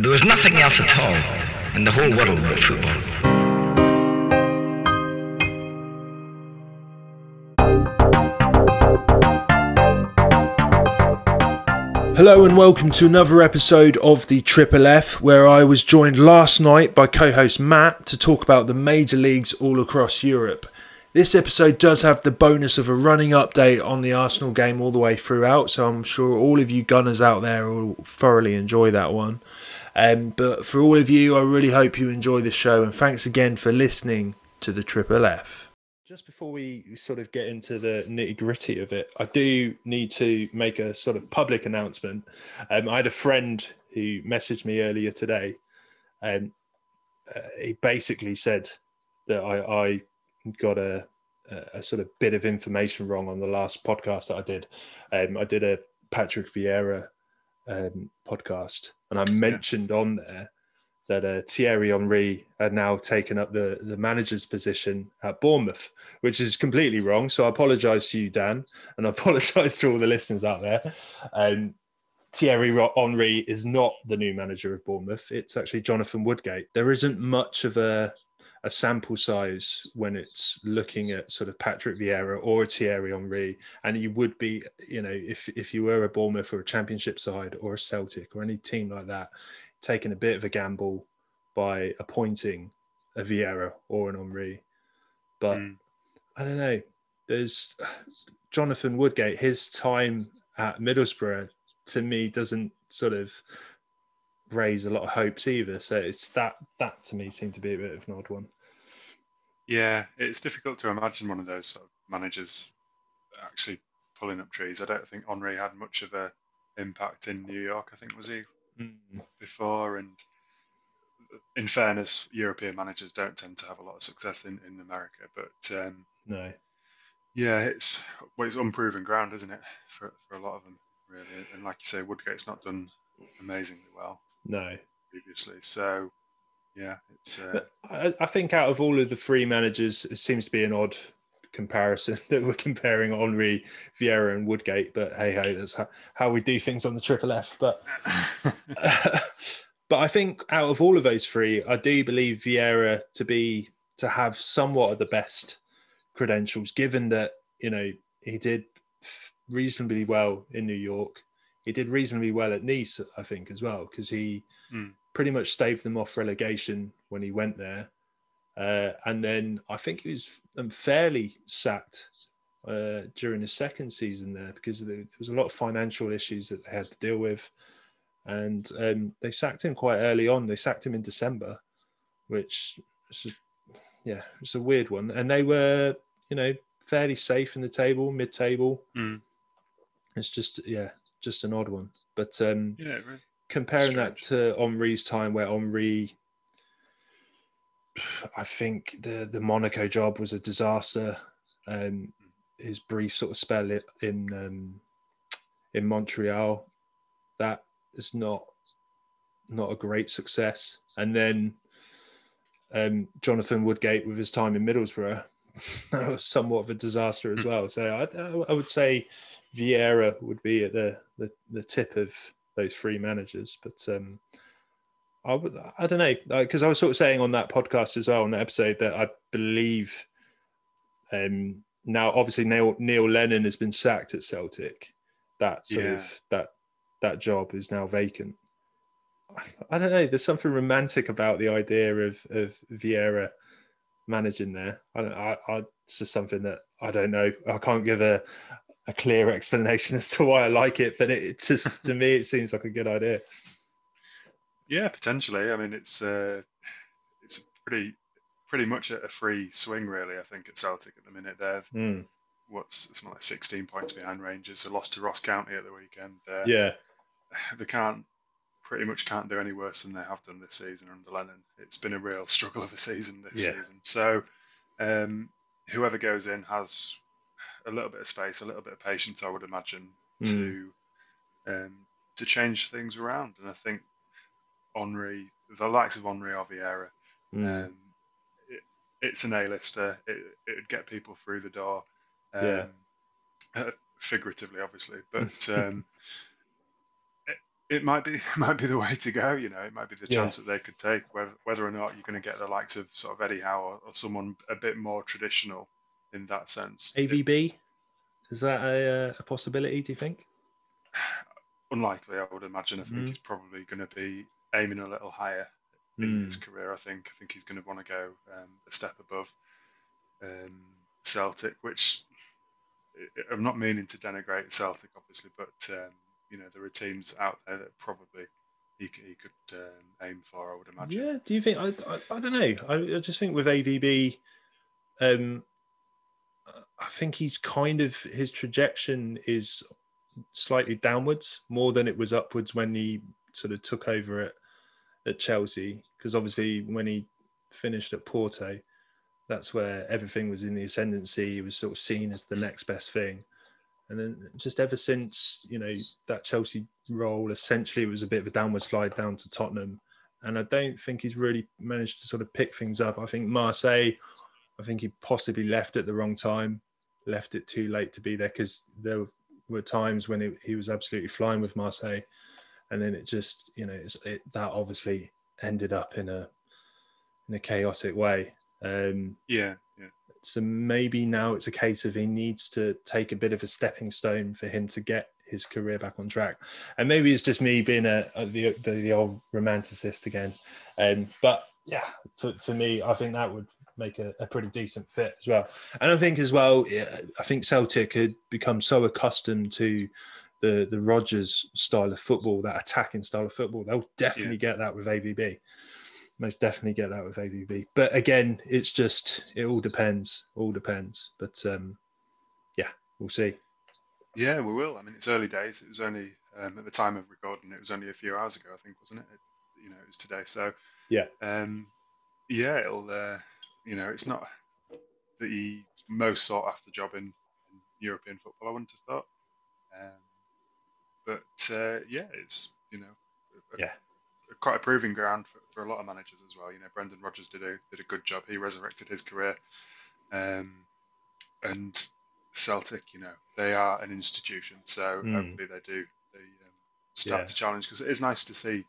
There was nothing else at all in the whole world but football. Hello and welcome to another episode of the Triple F, where I was joined last night by co host Matt to talk about the major leagues all across Europe. This episode does have the bonus of a running update on the Arsenal game all the way throughout, so I'm sure all of you Gunners out there will thoroughly enjoy that one. Um, but for all of you, I really hope you enjoy the show, and thanks again for listening to the Triple F. Just before we sort of get into the nitty gritty of it, I do need to make a sort of public announcement. Um, I had a friend who messaged me earlier today, and uh, he basically said that I, I got a, a, sort of bit of information wrong on the last podcast that I did. Um, I did a Patrick Vieira um, podcast, and I mentioned yes. on there that uh, Thierry Henry had now taken up the, the manager's position at Bournemouth, which is completely wrong. So I apologise to you, Dan, and I apologise to all the listeners out there. Um, Thierry Henry is not the new manager of Bournemouth. It's actually Jonathan Woodgate. There isn't much of a, a sample size when it's looking at sort of Patrick Vieira or Thierry Henry. And you would be, you know, if, if you were a Bournemouth or a championship side or a Celtic or any team like that, taking a bit of a gamble by appointing a Vieira or an Henry. But mm. I don't know. There's Jonathan Woodgate. His time at Middlesbrough to me doesn't sort of raise a lot of hopes either. So it's that that to me seemed to be a bit of an odd one. Yeah, it's difficult to imagine one of those sort of managers actually pulling up trees. I don't think Henry had much of a impact in New York. I think was he mm. before. And in fairness, European managers don't tend to have a lot of success in, in America. But um, no, yeah, it's well, it's unproven ground, isn't it, for for a lot of them, really. And like you say, Woodgate's not done amazingly well. No, previously. So yeah, it's. Uh, I, I think out of all of the three managers, it seems to be an odd comparison that we're comparing Henry, Vieira, and Woodgate. But hey ho, that's how, how we do things on the Triple F. But but I think out of all of those three, I do believe Vieira to be to have somewhat of the best credentials, given that you know he did reasonably well in New York. He did reasonably well at Nice, I think, as well, because he mm. pretty much staved them off relegation when he went there. Uh, and then I think he was fairly sacked uh, during the second season there because there was a lot of financial issues that they had to deal with. And um, they sacked him quite early on. They sacked him in December, which is, yeah, it's a weird one. And they were, you know, fairly safe in the table, mid table. Mm. It's just, yeah, just an odd one. But um, yeah, comparing Strange. that to Henry's time, where Henry, I think the the Monaco job was a disaster. Um, his brief sort of spell in um, in Montreal, that is not not a great success. And then um, Jonathan Woodgate with his time in Middlesbrough, that was somewhat of a disaster as hmm. well. So I, I would say Vieira would be at the, the, the tip of those three managers, but um, I would, I don't know, because I was sort of saying on that podcast as well, on the episode, that I believe um, now, obviously, Neil, Neil Lennon has been sacked at Celtic. That sort yeah. of that that job is now vacant. I don't know. There's something romantic about the idea of of Vieira managing there. I don't. I, I, it's just something that I don't know. I can't give a a clear explanation as to why I like it, but it, just to me it seems like a good idea. Yeah, potentially. I mean, it's uh, it's pretty pretty much a free swing, really. I think at Celtic at the minute, they're mm. what's something like 16 points behind Rangers. They lost to Ross County at the weekend. Uh, yeah, they can't pretty much can't do any worse than they have done this season under Lennon. It's been a real struggle of a season this yeah. season. So um, whoever goes in has a little bit of space, a little bit of patience, I would imagine, mm. to um, to change things around. And I think Henry, the likes of Henry or Vieira. Mm. Um, it, it's an A-lister. It would get people through the door. Um, yeah. Uh, figuratively, obviously, but um, it, it might be might be the way to go. You know, it might be the chance that they could take whether whether or not you're going to get the likes of sort of Eddie Howe or, or someone a bit more traditional in that sense. AVB is that a, uh, a possibility? Do you think? Unlikely, I would imagine. I think Mm. he's probably going to be aiming a little higher in his career. I think. I think he's going to want to go um, a step above um, Celtic, which I'm not meaning to denigrate Celtic, obviously, but um, you know there are teams out there that probably he, he could um, aim for. I would imagine. Yeah. Do you think? I, I, I don't know. I, I just think with AVB, um, I think he's kind of his trajectory is slightly downwards more than it was upwards when he sort of took over at at Chelsea. Because obviously when he finished at Porto, that's where everything was in the ascendancy. He was sort of seen as the next best thing. And then just ever since, you know, that Chelsea role essentially it was a bit of a downward slide down to Tottenham. And I don't think he's really managed to sort of pick things up. I think Marseille, I think he possibly left at the wrong time, left it too late to be there because there were times when it, he was absolutely flying with Marseille. And then it just, you know, it's, it, that obviously ended up in a in a chaotic way. Um, Yeah, yeah, so maybe now it's a case of he needs to take a bit of a stepping stone for him to get his career back on track. And maybe it's just me being a, a the, the the old romanticist again. Um, but yeah, for, for me, I think that would make a, a pretty decent fit as well. And I think as well, I think Celtic had become so accustomed to the the Rodgers style of football, that attacking style of football. They'll definitely get that with AVB most definitely get that with AVB. But again, it's just it all depends. All depends. But um, yeah, we'll see. yeah. We will. I mean, it's early days. It was only um, at the time of recording. It was only a few hours ago, I think, wasn't it? it you know, it was today. So Yeah. um, yeah. It'll. Uh, you know, it's not the most sought after job in, in European football. I wouldn't have thought. Um, but uh, yeah, it's you know, a- Yeah. a- quite a proving ground for, for a lot of managers as well. You know, Brendan Rodgers did a did a good job. He resurrected his career, um, and Celtic, you know, they are an institution. So Mm. hopefully they do they um, start Yeah. to challenge because it is nice to see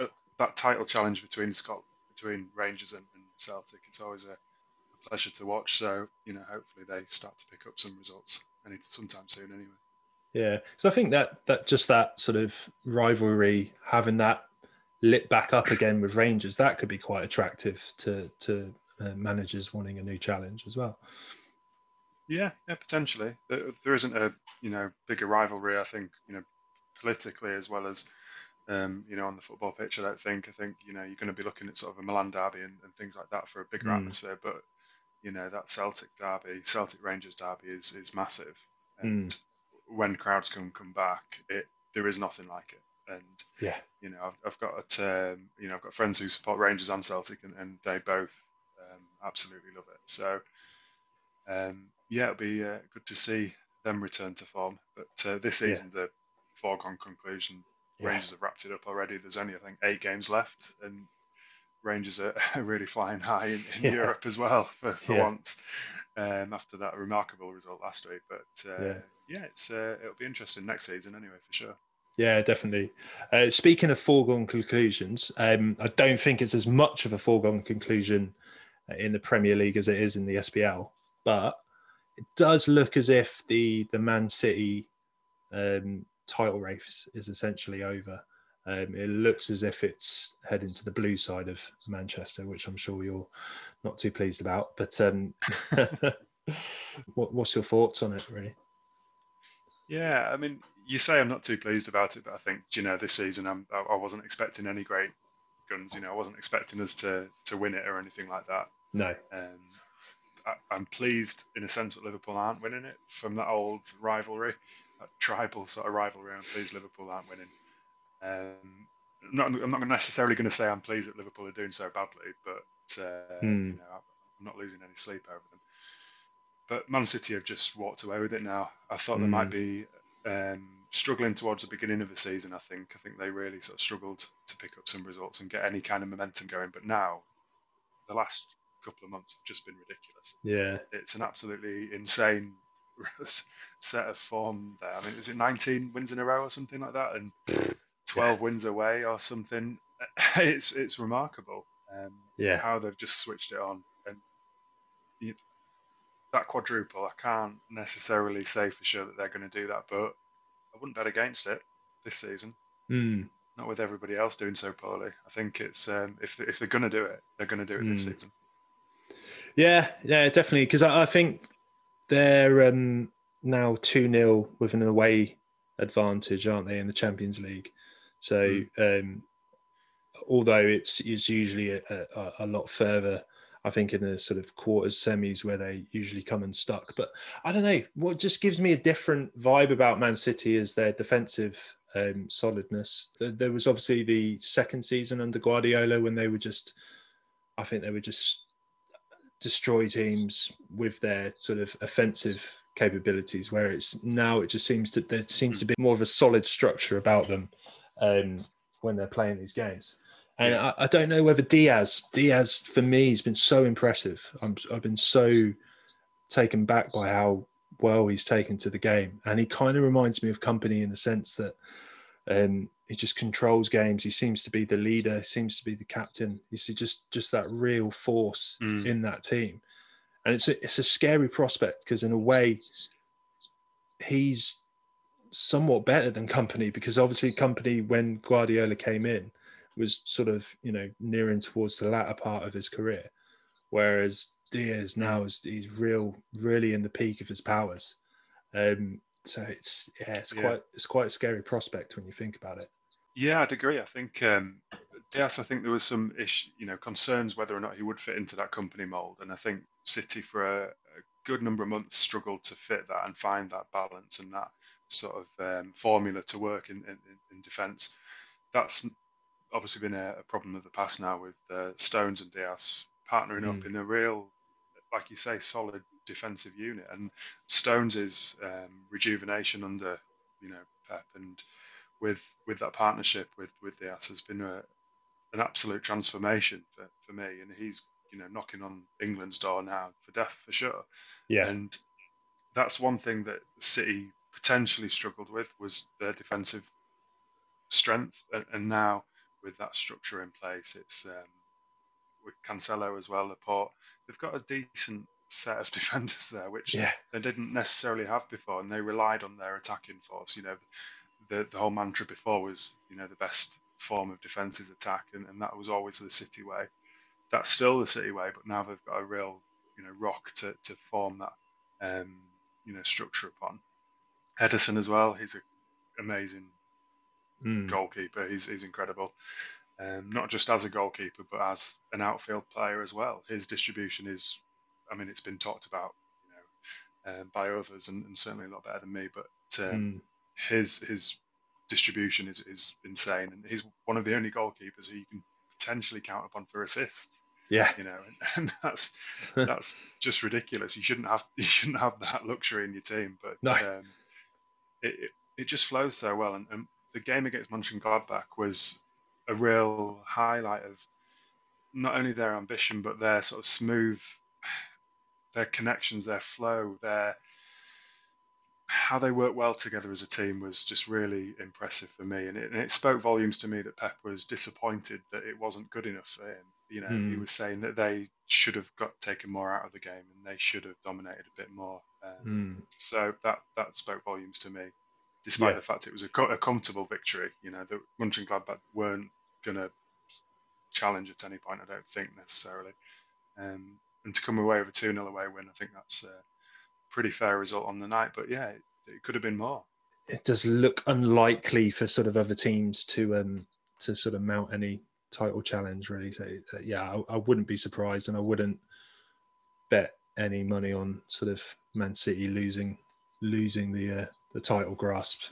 uh, that title challenge between Scott between Rangers and, and Celtic. It's always a, a pleasure to watch. So you know, hopefully they start to pick up some results any sometime soon. Anyway. Yeah. So I think that that just that sort of rivalry, having that lit back up again with Rangers, that could be quite attractive to to uh, managers wanting a new challenge as well. Yeah, yeah, potentially. There, there isn't a you know bigger rivalry. I think you know politically as well as um, you know on the football pitch. I don't think. I think you know you're going to be looking at sort of a Milan derby and, and things like that for a bigger Mm. atmosphere. But you know that Celtic derby, Celtic Rangers derby is is massive, and when crowds can come back, it there is nothing like it. And Yeah. you know I've, I've got um, you know I've got friends who support Rangers and Celtic, and, and they both um, absolutely love it. So um, yeah, it'll be uh, good to see them return to form. But uh, this Yeah. season's a foregone conclusion. Yeah. Rangers have wrapped it up already. There's only I think eight games left, and Rangers are, really flying high in, in Yeah. Europe as well for, for Yeah. once. Um, after that remarkable result last week, but uh, Yeah. yeah. it's uh, it'll be interesting next season anyway for sure. Yeah, definitely. Uh, speaking of foregone conclusions, um, I don't think it's as much of a foregone conclusion uh, in the Premier League as it is in the SPL, but it does look as if the the Man City um, title race is essentially over. Um, it looks as if it's heading to the blue side of Manchester, which I'm sure you're not too pleased about. But um, what, what's your thoughts on it, really? Yeah, I mean, you say I'm not too pleased about it, but I think you know this season I'm, I I wasn't expecting any great guns. You know, I wasn't expecting us to to win it or anything like that. No. Um, I, I'm pleased in a sense that Liverpool aren't winning it from that old rivalry, that tribal sort of rivalry. I'm pleased Liverpool aren't winning. Um, I'm not, I'm not necessarily going to say I'm pleased that Liverpool are doing so badly, but uh, Hmm. you know, I'm not losing any sleep over them. But Man City have just walked away with it now. I thought they Hmm. might be um, struggling towards the beginning of the season. I think I think they really sort of struggled to pick up some results and get any kind of momentum going. But now, the last couple of months have just been ridiculous. Yeah. It's an absolutely insane set of form there. I mean, is it 19 wins in a row or something like that? And 12 wins away or something. It's it's remarkable. Um, Yeah. how they've just switched it on and you, that quadruple. I can't necessarily say for sure that they're going to do that, but I wouldn't bet against it this season. Mm. Not with everybody else doing so poorly. I think it's um, if if they're going to do it, they're going to do it this Mm. season. Yeah, yeah, definitely. Because I, I think they're um, now 2 0 with an away advantage, aren't they, in the Champions League? So, um, although it's, it's usually a, a, a lot further, I think, in the sort of quarters, semis where they usually come unstuck. But I don't know, what just gives me a different vibe about Man City is their defensive um, solidness. There, there was obviously the second season under Guardiola when they were just, I think they were just destroy teams with their sort of offensive capabilities where it's now it just seems to there seems to be more of a solid structure about them um, when they're playing these games. And I, I don't know whether Dias Dias for me has been so impressive. I'm, I've been so taken back by how well he's taken to the game. And he kind of reminds me of Kompany in the sense that um, he just controls games. He seems to be the leader. Seems to be the captain. He's just just that real force Mm. in that team, and it's a, it's a scary prospect because in a way, he's somewhat better than Kompany because obviously Kompany when Guardiola came in was sort of you know nearing towards the latter part of his career, whereas Dias now is he's real really in the peak of his powers. Um, so it's yeah, it's Yeah. quite it's quite a scary prospect when you think about it. Yeah, I'd agree. I think um, Dias. I think there was some issue, you know, concerns whether or not he would fit into that Kompany mold, and I think City for a, a good number of months struggled to fit that and find that balance and that sort of um, formula to work in in, in defence. That's obviously been a, a problem of the past now with uh, Stones and Dias partnering up Mm. in a real, like you say, solid defensive unit. And Stones um, rejuvenation under, you know, Pep and with with that partnership with with Dias has been a, an absolute transformation for, for me. And he's you know knocking on England's door now for death for sure. Yeah, And that's one thing that City potentially struggled with was their defensive strength. And, and now with that structure in place, it's um, with Cancelo as well, Laporte. They've got a decent set of defenders there, which yeah, they didn't necessarily have before, and they relied on their attacking force. You know, the the whole mantra before was, you know, the best form of defence is attack, and, and that was always the City way. That's still the City way, but now they've got a real, you know, rock to, to form that, um, you know, structure upon. Ederson as well, he's an amazing Mm. goalkeeper. He's he's incredible. Um, not just as a goalkeeper, but as an outfield player as well. His distribution is, I mean, it's been talked about, you know, um, by others, and, and certainly a lot better than me. But um, Mm. his his distribution is, is insane, and he's one of the only goalkeepers who you can potentially count upon for assists. yeah, You know, and, and that's that's just ridiculous. You shouldn't have you shouldn't have that luxury in your team, but No. um, it, it it just flows so well. And, and the game against Mönchengladbach was a real highlight of not only their ambition but their sort of smooth, their connections, their flow, their how they work well together as a team was just really impressive for me, and it, and it spoke volumes to me that Pep was disappointed that it wasn't good enough for him. You know, he Mm. was saying that they should have got taken more out of the game and they should have dominated a bit more. Um, Mm. so that that spoke volumes to me, despite Yeah. the fact it was a, a comfortable victory. You know, that Mönchengladbach weren't going to challenge at any point. I don't think necessarily. Um, and to come away with a two 0 away win, I think that's a pretty fair result on the night. But yeah, it, it could have been more. It does look unlikely for sort of other teams to um to sort of mount any title challenge really. So uh, yeah, I, I wouldn't be surprised, and I wouldn't bet any money on sort of Man City losing losing the uh, the title grasp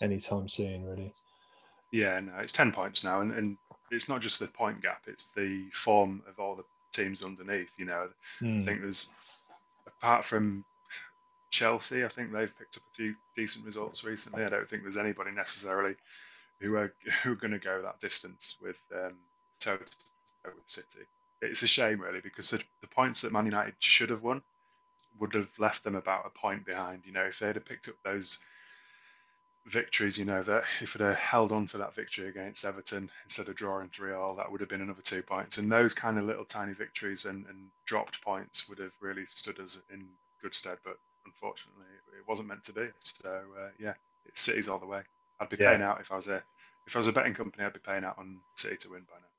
anytime soon. Really. Yeah, no, it's ten points now, and, and it's not just the point gap; it's the form of all the teams underneath. You know, I Mm. think there's apart from Chelsea, I think they've picked up a few decent results recently. I don't think there's anybody necessarily who are who are going to go that distance with um, toe to with City. It's a shame, really, because the, the points that Man United should have won would have left them about a point behind. You know, if they'd have picked up those victories, you know, that if it had held on for that victory against Everton instead of drawing 3 all, that would have been another two points. And those kind of little tiny victories and, and dropped points would have really stood us in good stead. But unfortunately, it wasn't meant to be. So, uh, yeah, it's City's all the way. I'd be Yeah. paying out if I was a if I was a betting company. I'd be paying out on City to win by now.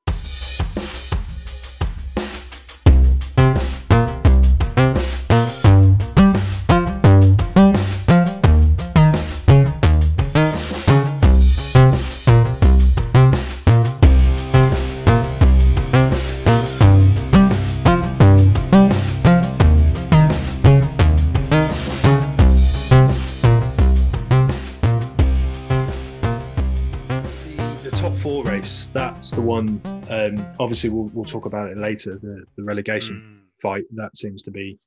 One. Um, obviously, we'll, we'll talk about it later. The, the relegation Mm. fight that seems to be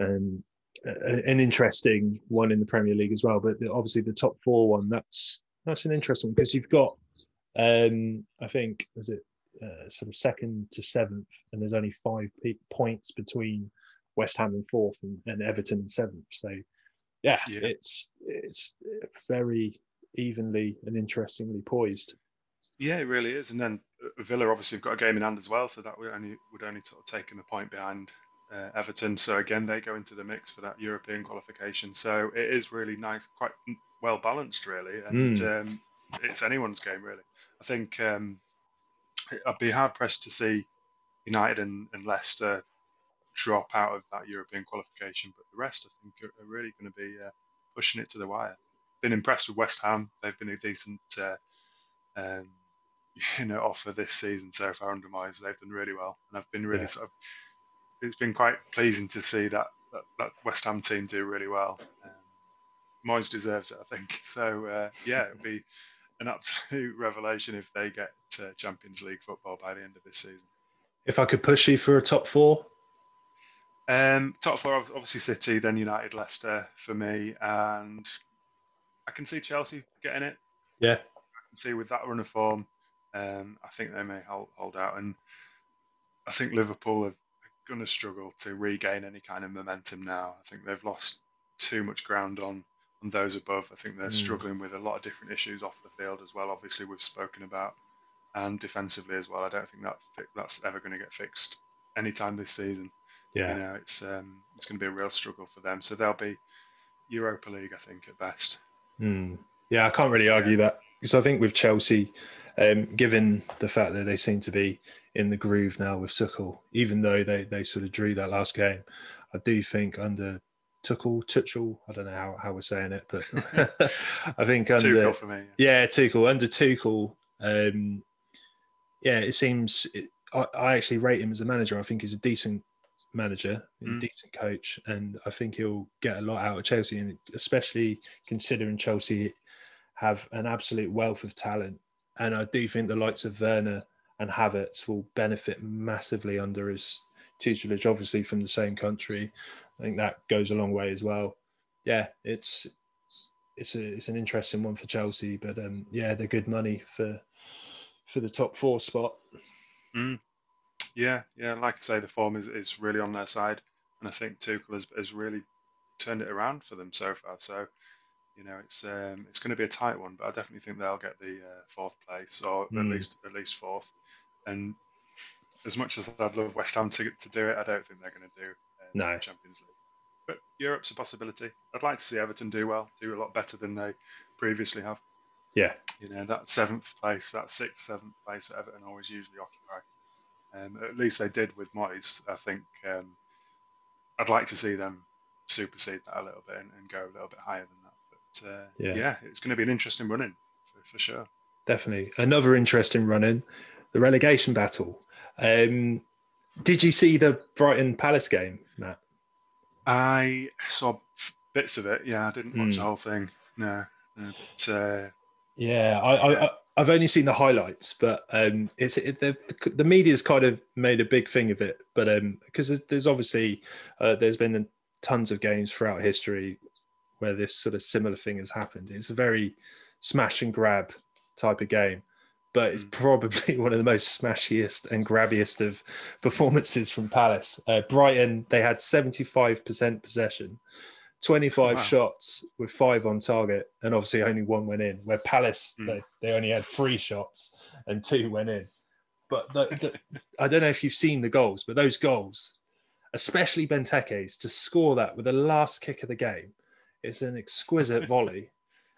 um, a- an interesting one in the Premier League as well. But the, obviously, the top four one that's that's an interesting one because you've got, um, I think, is it uh, sort of second to seventh, and there's only five pe- points between West Ham in fourth and, and Everton in seventh. So, yeah, Yeah. it's it's very evenly and interestingly poised. Yeah, it really is. And then Villa obviously have got a game in hand as well, so that would only would only sort of take them a point behind uh, Everton. So again, they go into the mix for that European qualification. So it is really nice, quite well balanced, really, and um, it's anyone's game, really. I think um, I'd be hard pressed to see United and, and Leicester drop out of that European qualification, but the rest, I think, are, are really going to be uh, pushing it to the wire. Been impressed with West Ham; they've been a decent. Uh, um, you know, offer this season so far under Moyes. They've done really well, and I've been really Yeah. sort of. It's been quite pleasing to see that that, that West Ham team do really well. Um, Moyes deserves it, I think. So uh, yeah, it'll be an absolute revelation if they get uh, Champions League football by the end of this season. If I could push you for a top four, Um, top four, obviously City, then United, Leicester for me, and I can see Chelsea getting it. yeah, I can see with that run of form, um, I think they may hold, hold out, and I think Liverpool are going to struggle to regain any kind of momentum now. I think they've lost too much ground on on those above. I think they're Mm. struggling with a lot of different issues off the field as well. Obviously, we've spoken about, and defensively as well. I don't think that that's ever going to get fixed anytime this season. yeah. You know, it's um, it's going to be a real struggle for them. So they'll be Europa League, I think, at best. Hmm. Yeah, I can't really argue that because I think with Chelsea, um, given the fact that they seem to be in the groove now with Tuchel, even though they, they sort of drew that last game, I do think under Tuchel, Tuchel, I don't know how, how we're saying it, but I think under goal for me. yeah Tuchel under Tuchel, um, yeah, it seems it, I, I actually rate him as a manager. I think he's a decent manager, he's a Mm. decent coach, and I think he'll get a lot out of Chelsea, and especially considering Chelsea have an absolute wealth of talent. And I do think the likes of Werner and Havertz will benefit massively under his tutelage, obviously from the same country. I think that goes a long way as well. Yeah, it's it's a it's an interesting one for Chelsea, but um, yeah, they're good money for for the top four spot. Yeah, yeah. Like I say, the form is, is really on their side, and I think Tuchel has, has really turned it around for them so far. So, you know, it's um, it's going to be a tight one, but I definitely think they'll get the uh, fourth place or at Mm. least at least fourth. And as much as I'd love West Ham to, to do it, I don't think they're going to do uh, No. the Champions League. But Europe's a possibility. I'd like to see Everton do well, do a lot better than they previously have. Yeah, You know, that seventh place, that sixth, seventh place that Everton always usually occupy. Um, at least they did with Moyes. I think um, I'd like to see them supersede that a little bit and, and go a little bit higher than uh, Yeah. yeah. it's going to be an interesting run in for, for sure. definitely. Another interesting run in the relegation battle. Um, did you see the Brighton Palace game, Matt? I saw bits of it. Yeah, I didn't watch Hmm. the whole thing. No, no but uh, Yeah, I, I've only seen the highlights, but um, it's it, the the media's kind of made a big thing of it, but um, because there's, there's obviously uh, there's been tons of games throughout history where this sort of similar thing has happened. It's a very smash and grab type of game, but it's Mm. probably one of the most smashiest and grabbiest of performances from Palace. Uh, Brighton they had 75% possession, 25 Wow. shots with five on target, and obviously only one went in. Where Palace, Mm. they, they only had three shots and two went in. But the, the, I don't know if you've seen the goals, but those goals, especially Benteke's, to score that with the last kick of the game, it's an exquisite volley.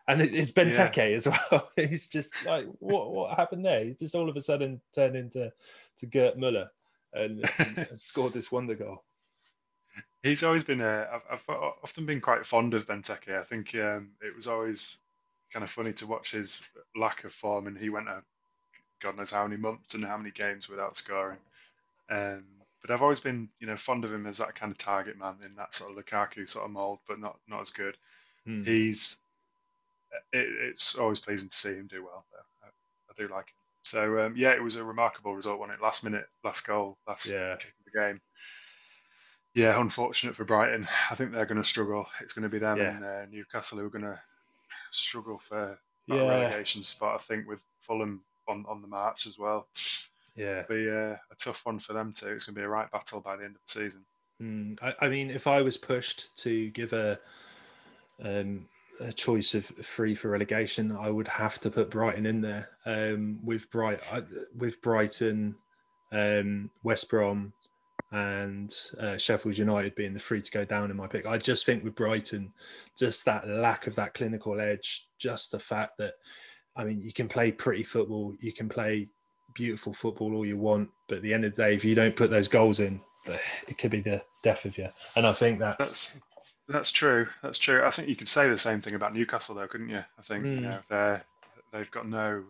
And it, it's Benteke as well. He's just like, what what happened there? He's just all of a sudden turned into to Gerd Müller and, and scored this wonder goal. He's always been a. I've, I've often been quite fond of Benteke. I think um, it was always kind of funny to watch his lack of form, and he went a God knows how many months and how many games without scoring. Um, but I've always been, you know, fond of him as that kind of target man in that sort of Lukaku sort of mold, but not not as good. Hmm. He's. It, it's always pleasing to see him do well. Though. I, I do like him. So um, yeah, it was a remarkable result. Wasn't it? Last minute, last goal, last Yeah. kick of the game. Yeah, unfortunate for Brighton. I think they're going to struggle. It's going to be them Yeah. and uh, Newcastle who are going to struggle for that Yeah. relegation spot. I think with Fulham on, on the march as well. Yeah. Be uh, a tough one for them too. It's going to be a right battle by the end of the season. Mm, I, I mean, if I was pushed to give a um, a choice of free for relegation, I would have to put Brighton in there. Um, with Bright, I, with Brighton, um, West Brom, and uh, Sheffield United being the free to go down in my pick. I just think with Brighton, just that lack of that clinical edge, just the fact that, I mean, you can play pretty football, you can play beautiful football all you want, but at the end of the day, if you don't put those goals in, it could be the death of you. And I think that's, That's that's true. That's true. I think you could say the same thing about Newcastle though, couldn't you? I think you Mm. know they're they've got no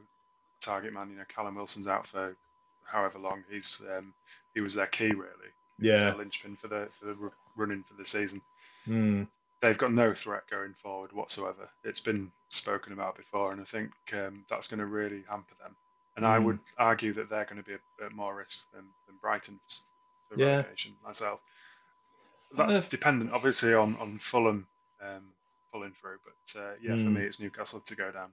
target man. You know, Callum Wilson's out for however long. He's um, he was their key really. He's yeah, their linchpin for the for the running for the season. mm, they've got no threat going forward whatsoever. It's been spoken about before, and I think um, that's going to really hamper them. And I Mm. would argue that they're going to be a, at more risk than, than Brighton for Yeah. relegation myself. That's dependent, obviously, on on Fulham um, pulling through. But uh, yeah, for Mm. me, it's Newcastle to go down.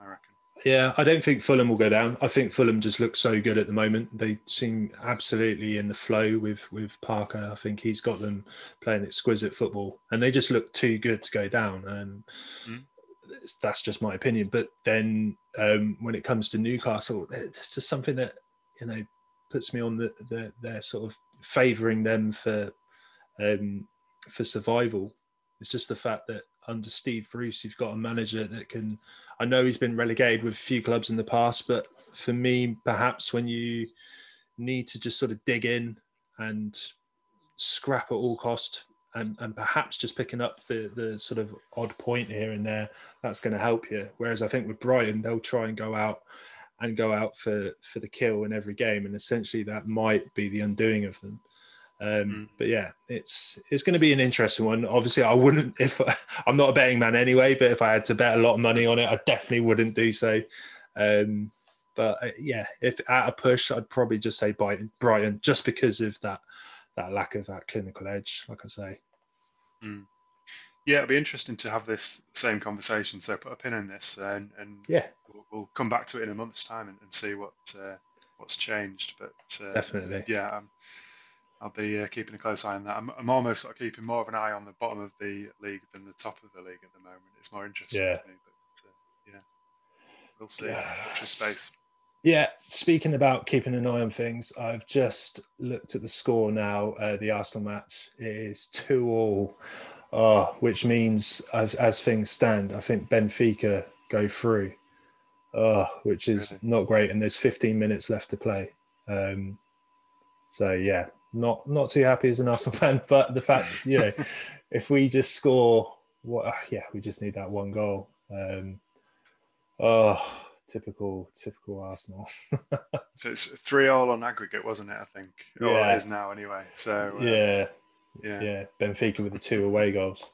I reckon. yeah. I don't think Fulham will go down. I think Fulham just looks so good at the moment. They seem absolutely in the flow with with Parker. I think he's got them playing exquisite football, and they just look too good to go down. And Mm. That's just my opinion. But then um, when it comes to Newcastle, it's just something that you know puts me on the, the they're sort of favouring them for um, for survival. It's just the fact that under Steve Bruce, you've got a manager that can. I know he's been relegated with a few clubs in the past, but for me, perhaps when you need to just sort of dig in and scrap at all cost, and, and perhaps just picking up the the sort of odd point here and there, that's going to help you. Whereas I think with Brighton, they'll try and go out and go out for for the kill in every game, and essentially that might be the undoing of them. Um, Mm. But yeah, it's it's going to be an interesting one. Obviously, I wouldn't if I'm not a betting man anyway. But if I had to bet a lot of money on it, I definitely wouldn't do so. Um, but uh, yeah, if at a push, I'd probably just say Brighton, Brighton, just because of that that lack of that clinical edge. Like I say, Yeah, it'll be interesting to have this same conversation. So put a pin in this, and, and yeah, we'll, we'll come back to it in a month's time and, and see what uh, what's changed. But uh, definitely. yeah, um, I'll be uh, keeping a close eye on that. I'm, I'm almost sort of keeping more of an eye on the bottom of the league than the top of the league at the moment. It's more interesting Yeah. to me, but uh, yeah, we'll see. This space. Yeah, speaking about keeping an eye on things, I've just looked at the score now. Uh, the Arsenal match is two all, oh, which means as, as things stand, I think Benfica go through, oh, which is not great. And there's 15 minutes left to play. Um, so yeah, not not too happy as an Arsenal fan, but the fact you know, if we just score, what? Yeah, we just need that one goal. Um, oh, typical, typical Arsenal. So it's three all on aggregate, wasn't it? I think, or it is now anyway. So uh, yeah, yeah, yeah. Benfica with the two away goals,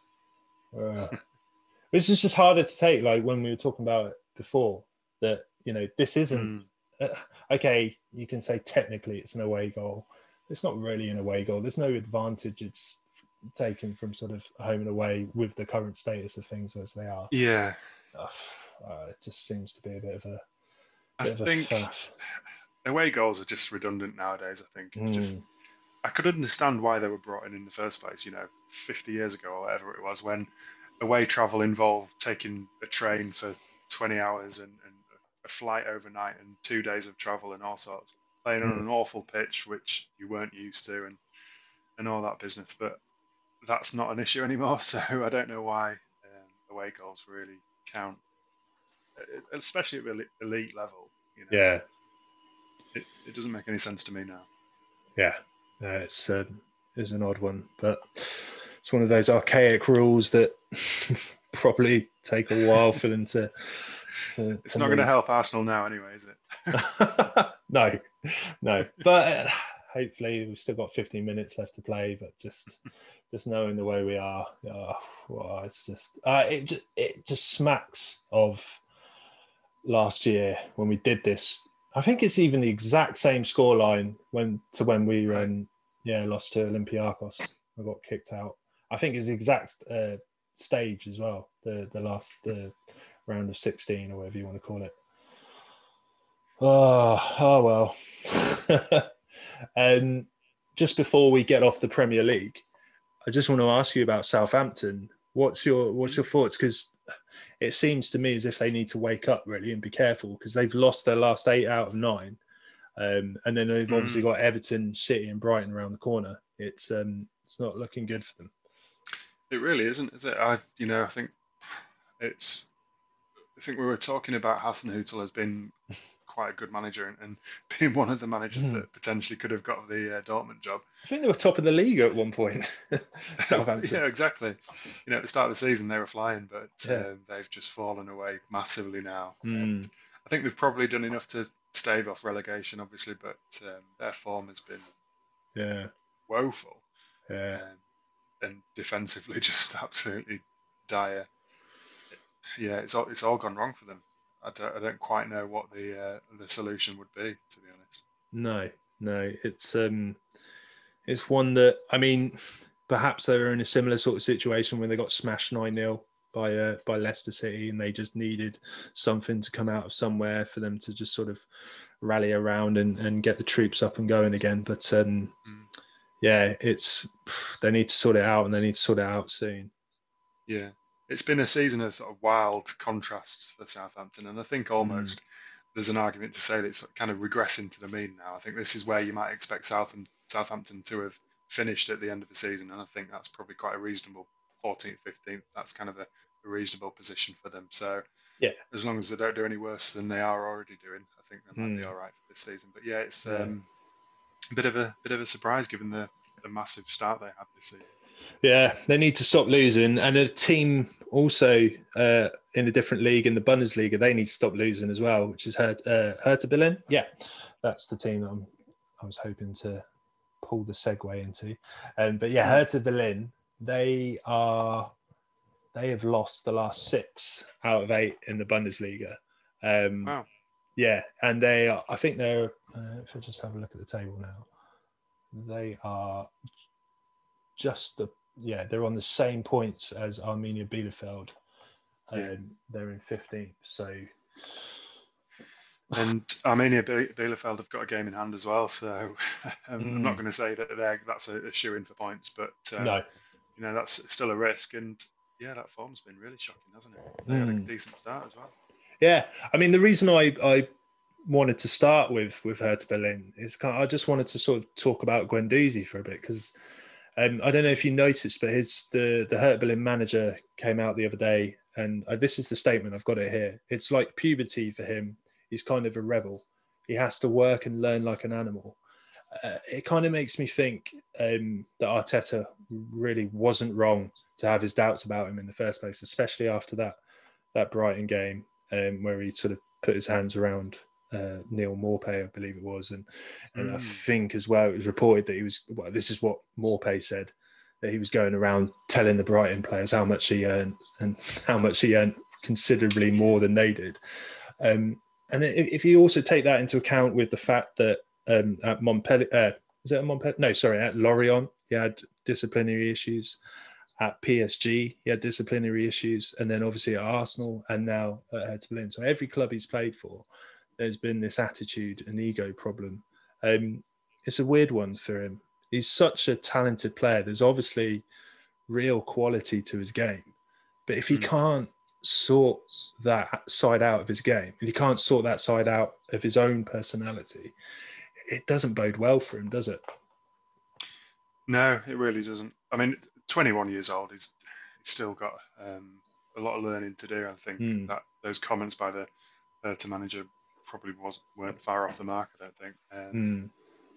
Uh, which is just harder to take. Like when we were talking about it before, that you know this isn't Mm, uh, okay. You can say technically it's an away goal. It's not really an away goal. There's no advantage it's taken from sort of home and away with the current status of things as they are. yeah. Ugh, uh, it just seems to be a bit of a I bit of think a away goals are just redundant nowadays. I think it's just Mm, I could understand why they were brought in in the first place. You know, 50 years ago or whatever it was, when away travel involved taking a train for 20 hours and, and a flight overnight and two days of travel and all sorts, playing mm. on an awful pitch which you weren't used to and and all that business. But that's not an issue anymore. So I don't know why um, away goals really count, especially at really elite level. You know, yeah, it, it doesn't make any sense to me now. Yeah, no, it's uh, it's an odd one, but it's one of those archaic rules that probably take a while for them to. to it's to not going to help Arsenal now, anyway, is it? no, no, but. Uh, hopefully we've still got 15 minutes left to play but just just knowing the way we are oh, well, it's just uh, it just it just smacks of last year when we did this i think it's even the exact same scoreline when to when we right. um, yeah lost to olympiacos i got kicked out i think it's the exact uh, stage as well the the last the round of 16 or whatever you want to call it oh oh well Um, just before we get off the Premier League, I just want to ask you about Southampton. What's your what's your thoughts? Because it seems to me as if they need to wake up really and be careful because they've lost their last eight out of nine, um, and then they've mm. obviously got Everton, City, and Brighton around the corner. It's um, it's not looking good for them. It really isn't, is it? I you know I think it's I think we were talking about Hasenhüttl has been quite a good manager and, and being one of the managers mm. that potentially could have got the uh, Dortmund job. I think they were top of the league at one point. Southampton. yeah, exactly. You know, at the start of the season they were flying, but yeah. uh, they've just fallen away massively now. Mm. I think they've probably done enough to stave off relegation, obviously, but um, their form has been yeah woeful. Yeah. Um, and defensively just absolutely dire. Yeah, it's all it's all gone wrong for them. I don't, I don't quite know what the uh, the solution would be, to be honest. No, no, it's um, it's one that I mean, perhaps they were in a similar sort of situation when they got smashed nine 0 by uh, by Leicester City, and they just needed something to come out of somewhere for them to just sort of rally around and, and get the troops up and going again. But um, mm. yeah, it's they need to sort it out, and they need to sort it out soon. Yeah, it's been a season of sort of wild contrasts for Southampton, and I think almost mm. there's an argument to say that it's kind of regressing to the mean now. I think this is where you might expect Southam, Southampton to have finished at the end of the season, and I think that's probably quite a reasonable 14th, 15th. That's kind of a, a reasonable position for them. So yeah, as long as they don't do any worse than they are already doing, I think they might mm. be all right for this season. But yeah, it's yeah. Um, a bit of a bit of a surprise given the, the massive start they had this season. Yeah, they need to stop losing, and a team also uh, in a different league in the Bundesliga, they need to stop losing as well, which is Hert, uh, Hertha Berlin. Yeah, that's the team I'm, I was hoping to pull the segue into. Um, but yeah, Hertha Berlin, they are they have lost the last six out of eight in the Bundesliga. Um, wow. Yeah, and they are, I think they're. Uh, if I just have a look at the table now, they are just the yeah, they're on the same points as Arminia Bielefeld. and yeah. They're in 15th. So. And Arminia Bielefeld have got a game in hand as well. So I'm mm. not going to say that they're, that's a, a shoe in for points, but um, no. you know that's still a risk. And yeah, that form's been really shocking, hasn't it? They mm. had a mm. decent start as well. Yeah, I mean the reason I, I wanted to start with with Hertha Berlin is kind of, I just wanted to sort of talk about Guendouzi for a bit because um, I don't know if you noticed, but his the the Hertha Berlin manager came out the other day, and uh, this is the statement. I've got it here. It's like puberty for him. He's kind of a rebel. He has to work and learn like an animal. Uh, it kind of makes me think um, that Arteta really wasn't wrong to have his doubts about him in the first place, especially after that that Brighton game um, where he sort of put his hands around uh, Neal Maupay, I believe it was, and and mm. I think as well it was reported that he was. Well, this is what Maupay said that he was going around telling the Brighton players how much he earned and how much he earned considerably more than they did. Um, and if, if, you also take that into account with the fact that um, at Montpellier, uh, is it at Montpellier? No, sorry, at Lorient, he had disciplinary issues. At PSG, he had disciplinary issues, and then obviously at Arsenal, and now at Hertha Berlin. So every club he's played for, there's been this attitude and ego problem. Um, it's a weird one for him. He's such a talented player. There's obviously real quality to his game, but if he Mm. can't sort that side out of his game, if he can't sort that side out of his own personality, it doesn't bode well for him, does it? No, it really doesn't. I mean, 21 years old, he's, he's still got um, a lot of learning to do. I think Hmm. that those comments by the Hertha manager probably was weren't far off the mark. I don't think. Um, Mm.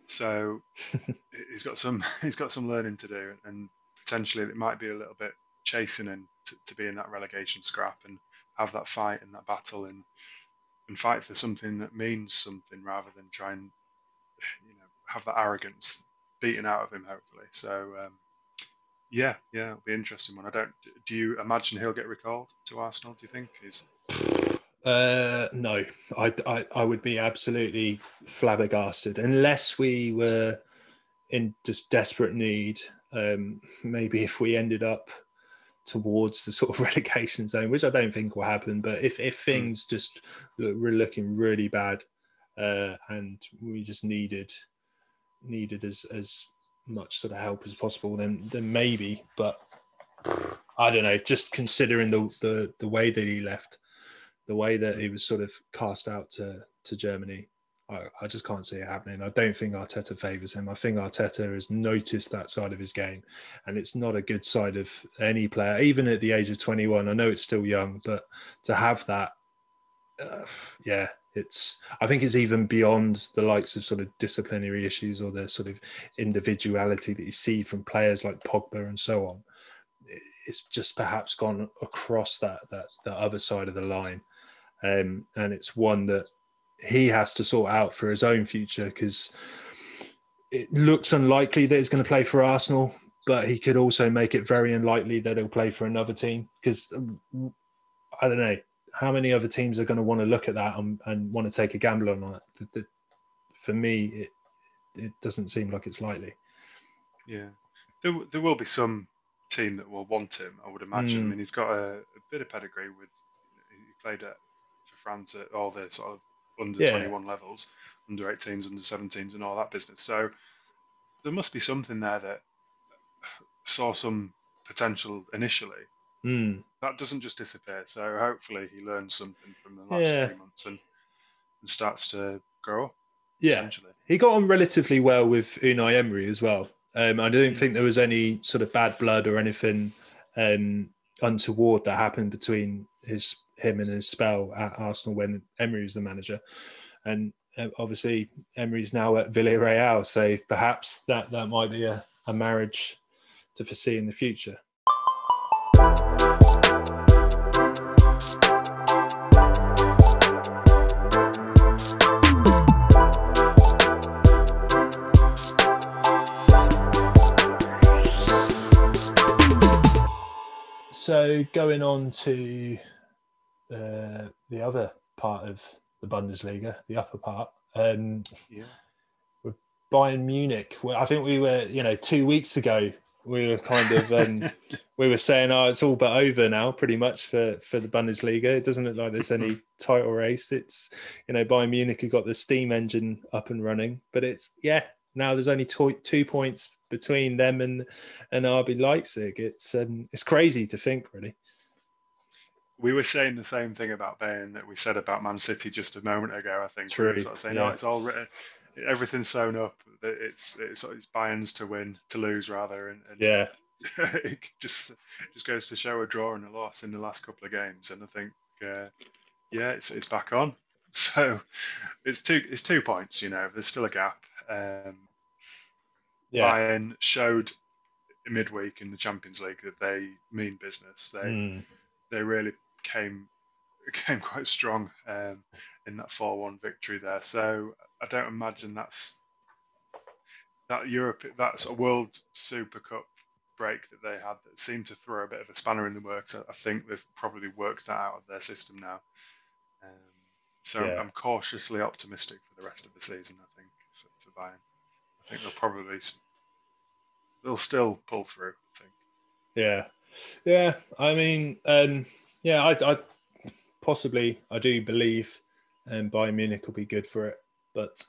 So he's got some he's got some learning to do, and potentially it might be a little bit chasing him to, to be in that relegation scrap and have that fight and that battle and and fight for something that means something rather than try and you know have that arrogance beaten out of him. Hopefully, so um, yeah, yeah, it'll be an interesting one. I don't. Do you imagine he'll get recalled to Arsenal? Do you think he's Uh, no, I, I, I would be absolutely flabbergasted unless we were in just desperate need. Um, maybe if we ended up towards the sort of relegation zone, which I don't think will happen. But if, if things just look, were looking really bad, uh, and we just needed needed as as much sort of help as possible, then then maybe. But I don't know. Just considering the the, the way that he left the way that he was sort of cast out to to Germany, I, I just can't see it happening. I don't think Arteta favours him. I think Arteta has noticed that side of his game, and it's not a good side of any player, even at the age of 21. I know it's still young, but to have that, uh, yeah, it's. I think it's even beyond the likes of sort of disciplinary issues or the sort of individuality that you see from players like Pogba and so on. It's just perhaps gone across that that that other side of the line um, and it's one that he has to sort out for his own future because it looks unlikely that he's going to play for Arsenal, but he could also make it very unlikely that he'll play for another team because I don't know how many other teams are going to want to look at that and, and want to take a gamble on it. For me, it it doesn't seem like it's likely. Yeah, there, there will be some team that will want him. I would imagine. Mm. I mean, he's got a, a bit of pedigree with. He played at, France at all the sort of under Yeah. 21 levels, under 18s, under 17s, and all that business. So there must be something there that saw some potential initially. Mm. That doesn't just disappear. So hopefully he learns something from the last Yeah. three months and, and starts to grow up. Yeah, he got on relatively well with Unai Emery as well. Um, I don't think there was any sort of bad blood or anything um, untoward that happened between his him and his spell at Arsenal when Emery was the manager, and uh, obviously Emery's now at Villarreal, so perhaps that that might be a, a marriage to foresee in the future. So going on to uh, the other part of the Bundesliga, the upper part, um, Yeah. Bayern Munich. Well, I think we were, you know, two weeks ago we were kind of um, we were saying, oh, it's all but over now, pretty much for for the Bundesliga. It doesn't look like there's any title race. It's you know Bayern Munich have got the steam engine up and running, but it's yeah now there's only two, two points between them and and RB Leipzig. It's um, it's crazy to think, really. We were saying the same thing about Bayern that we said about Man City just a moment ago. I think we were True, sort of saying, yeah. "Oh, it's all written, everything's sewn up. that It's it's it's Bayern's to win, to lose rather." And, and Yeah, it just just goes to show a draw and a loss in the last couple of games. And I think, uh, yeah, it's it's back on. So it's two it's two points. You know, there's still a gap. Um, yeah, Bayern showed midweek in the Champions League that they mean business. They Mm, they really came came quite strong um, in that four one victory there. So I don't imagine that's that Europe that's a World Super Cup break that they had that seemed to throw a bit of a spanner in the works. I think they've probably worked that out of their system now. Um, so Yeah. I'm cautiously optimistic for the rest of the season. I think for, for Bayern, I think they'll probably they'll still pull through. I think. yeah, yeah. I mean, um, yeah, I, I possibly I do believe um, Bayern Munich will be good for it, but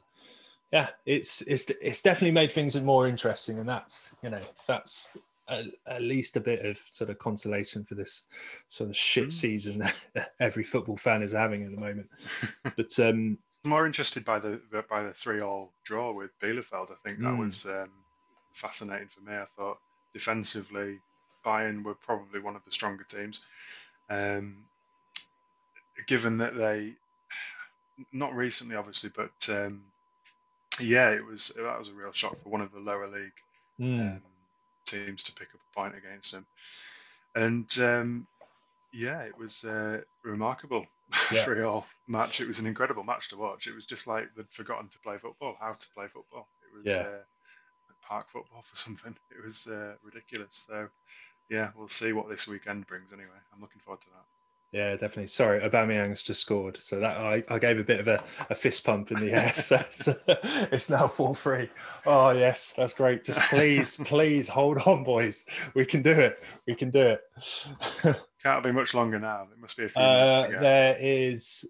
yeah, it's it's it's definitely made things more interesting, and that's you know that's at, at least a bit of sort of consolation for this sort of shit Mm. season that every football fan is having at the moment. But um, More interested by the by the three all draw with Bielefeld. I think that Mm. was um, fascinating for me. I thought defensively, Bayern were probably one of the stronger teams. Um, given that they, not recently obviously, but um, yeah, it was that was a real shock for one of the lower league mm, um, teams to pick up a point against them. And um, yeah, it was uh, remarkable Yeah. three all match. It was an incredible match to watch. It was just like they'd forgotten to play football, how to play football. It was Yeah. uh, park football for something. It was uh, ridiculous. So yeah, we'll see what this weekend brings. Anyway, I'm looking forward to that. yeah, definitely. Sorry, Aubameyang's just scored, so that I, I gave a bit of a, a fist pump in the air. so, so it's now four three. Oh yes, that's great. Just please, please hold on, boys. We can do it. We can do it. Can't be much longer now. It must be a few minutes Uh, to go. there is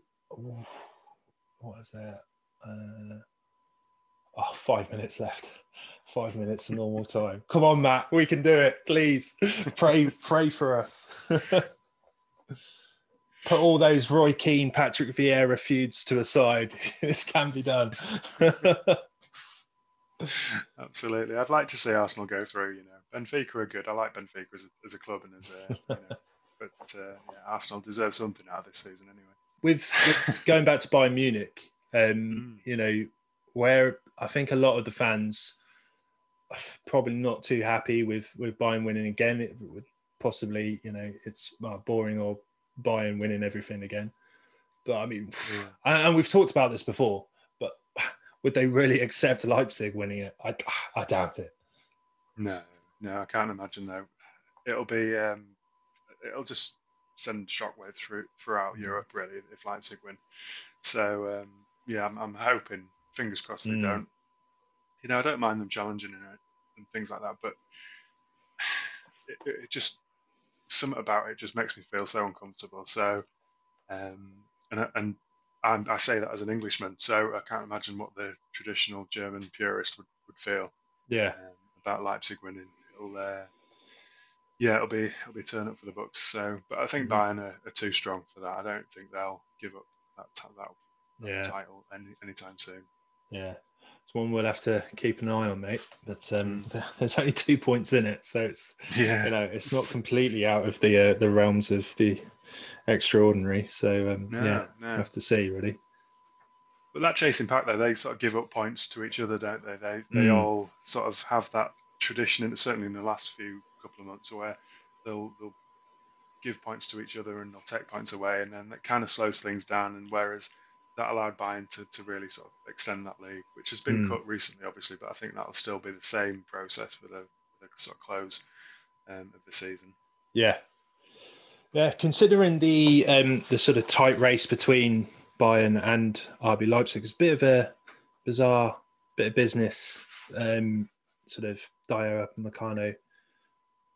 what is that? Uh, oh, five minutes left. Five minutes of normal time. Come on, Matt. We can do it. Please pray, pray for us. Put all those Roy Keane, Patrick Vieira feuds to a side. this can be done. Absolutely. I'd like to see Arsenal go through, you know. Benfica are good. I like Benfica as a, as a club and as a, you know, but uh, yeah, Arsenal deserve something out of this season anyway. with, with going back to Bayern Munich, um, Mm. you know, where I think a lot of the fans probably not too happy with with Bayern winning again. It would possibly, you know, it's well, boring or Bayern winning everything again. But I mean, Yeah. and and we've talked about this before. But would they really accept Leipzig winning it? I, I doubt it. No, no, I can't imagine though. It'll be, um, it'll just send shockwave through throughout Europe really if Leipzig win. So um, yeah, I'm, I'm hoping, fingers crossed they Mm. don't. You know, I don't mind them challenging and, and things like that, but it, it just something about it just makes me feel so uncomfortable. So, um, and I- and I'm, I say that as an Englishman, so I can't imagine what the traditional German purist would, would feel Yeah, um, about Leipzig winning. It'll, uh, yeah, it'll be it'll be a turn up for the Bucks. So, but I think Mhm. Bayern are, are too strong for that. I don't think they'll give up that that, that yeah, title any anytime soon. yeah. It's one we'll have to keep an eye on, mate. But um, Mm. there's only two points in it, so it's Yeah, you know it's not completely out of the uh, the realms of the extraordinary. So um, no, yeah, no. we'll have to see really. But that chasing pack though, they sort of give up points to each other, don't they? They they Mm. all sort of have that tradition, and certainly in the last few couple of months, where they'll they'll give points to each other and they'll take points away, and then that kind of slows things down. And whereas that allowed Bayern to, to really sort of extend that league, which has been Mm. cut recently, obviously, but I think that'll still be the same process for the, the sort of close um, of the season. Yeah, yeah. Considering the um, the sort of tight race between Bayern and RB Leipzig, it's a bit of a bizarre bit of business. Um, sort of Dayot Upamecano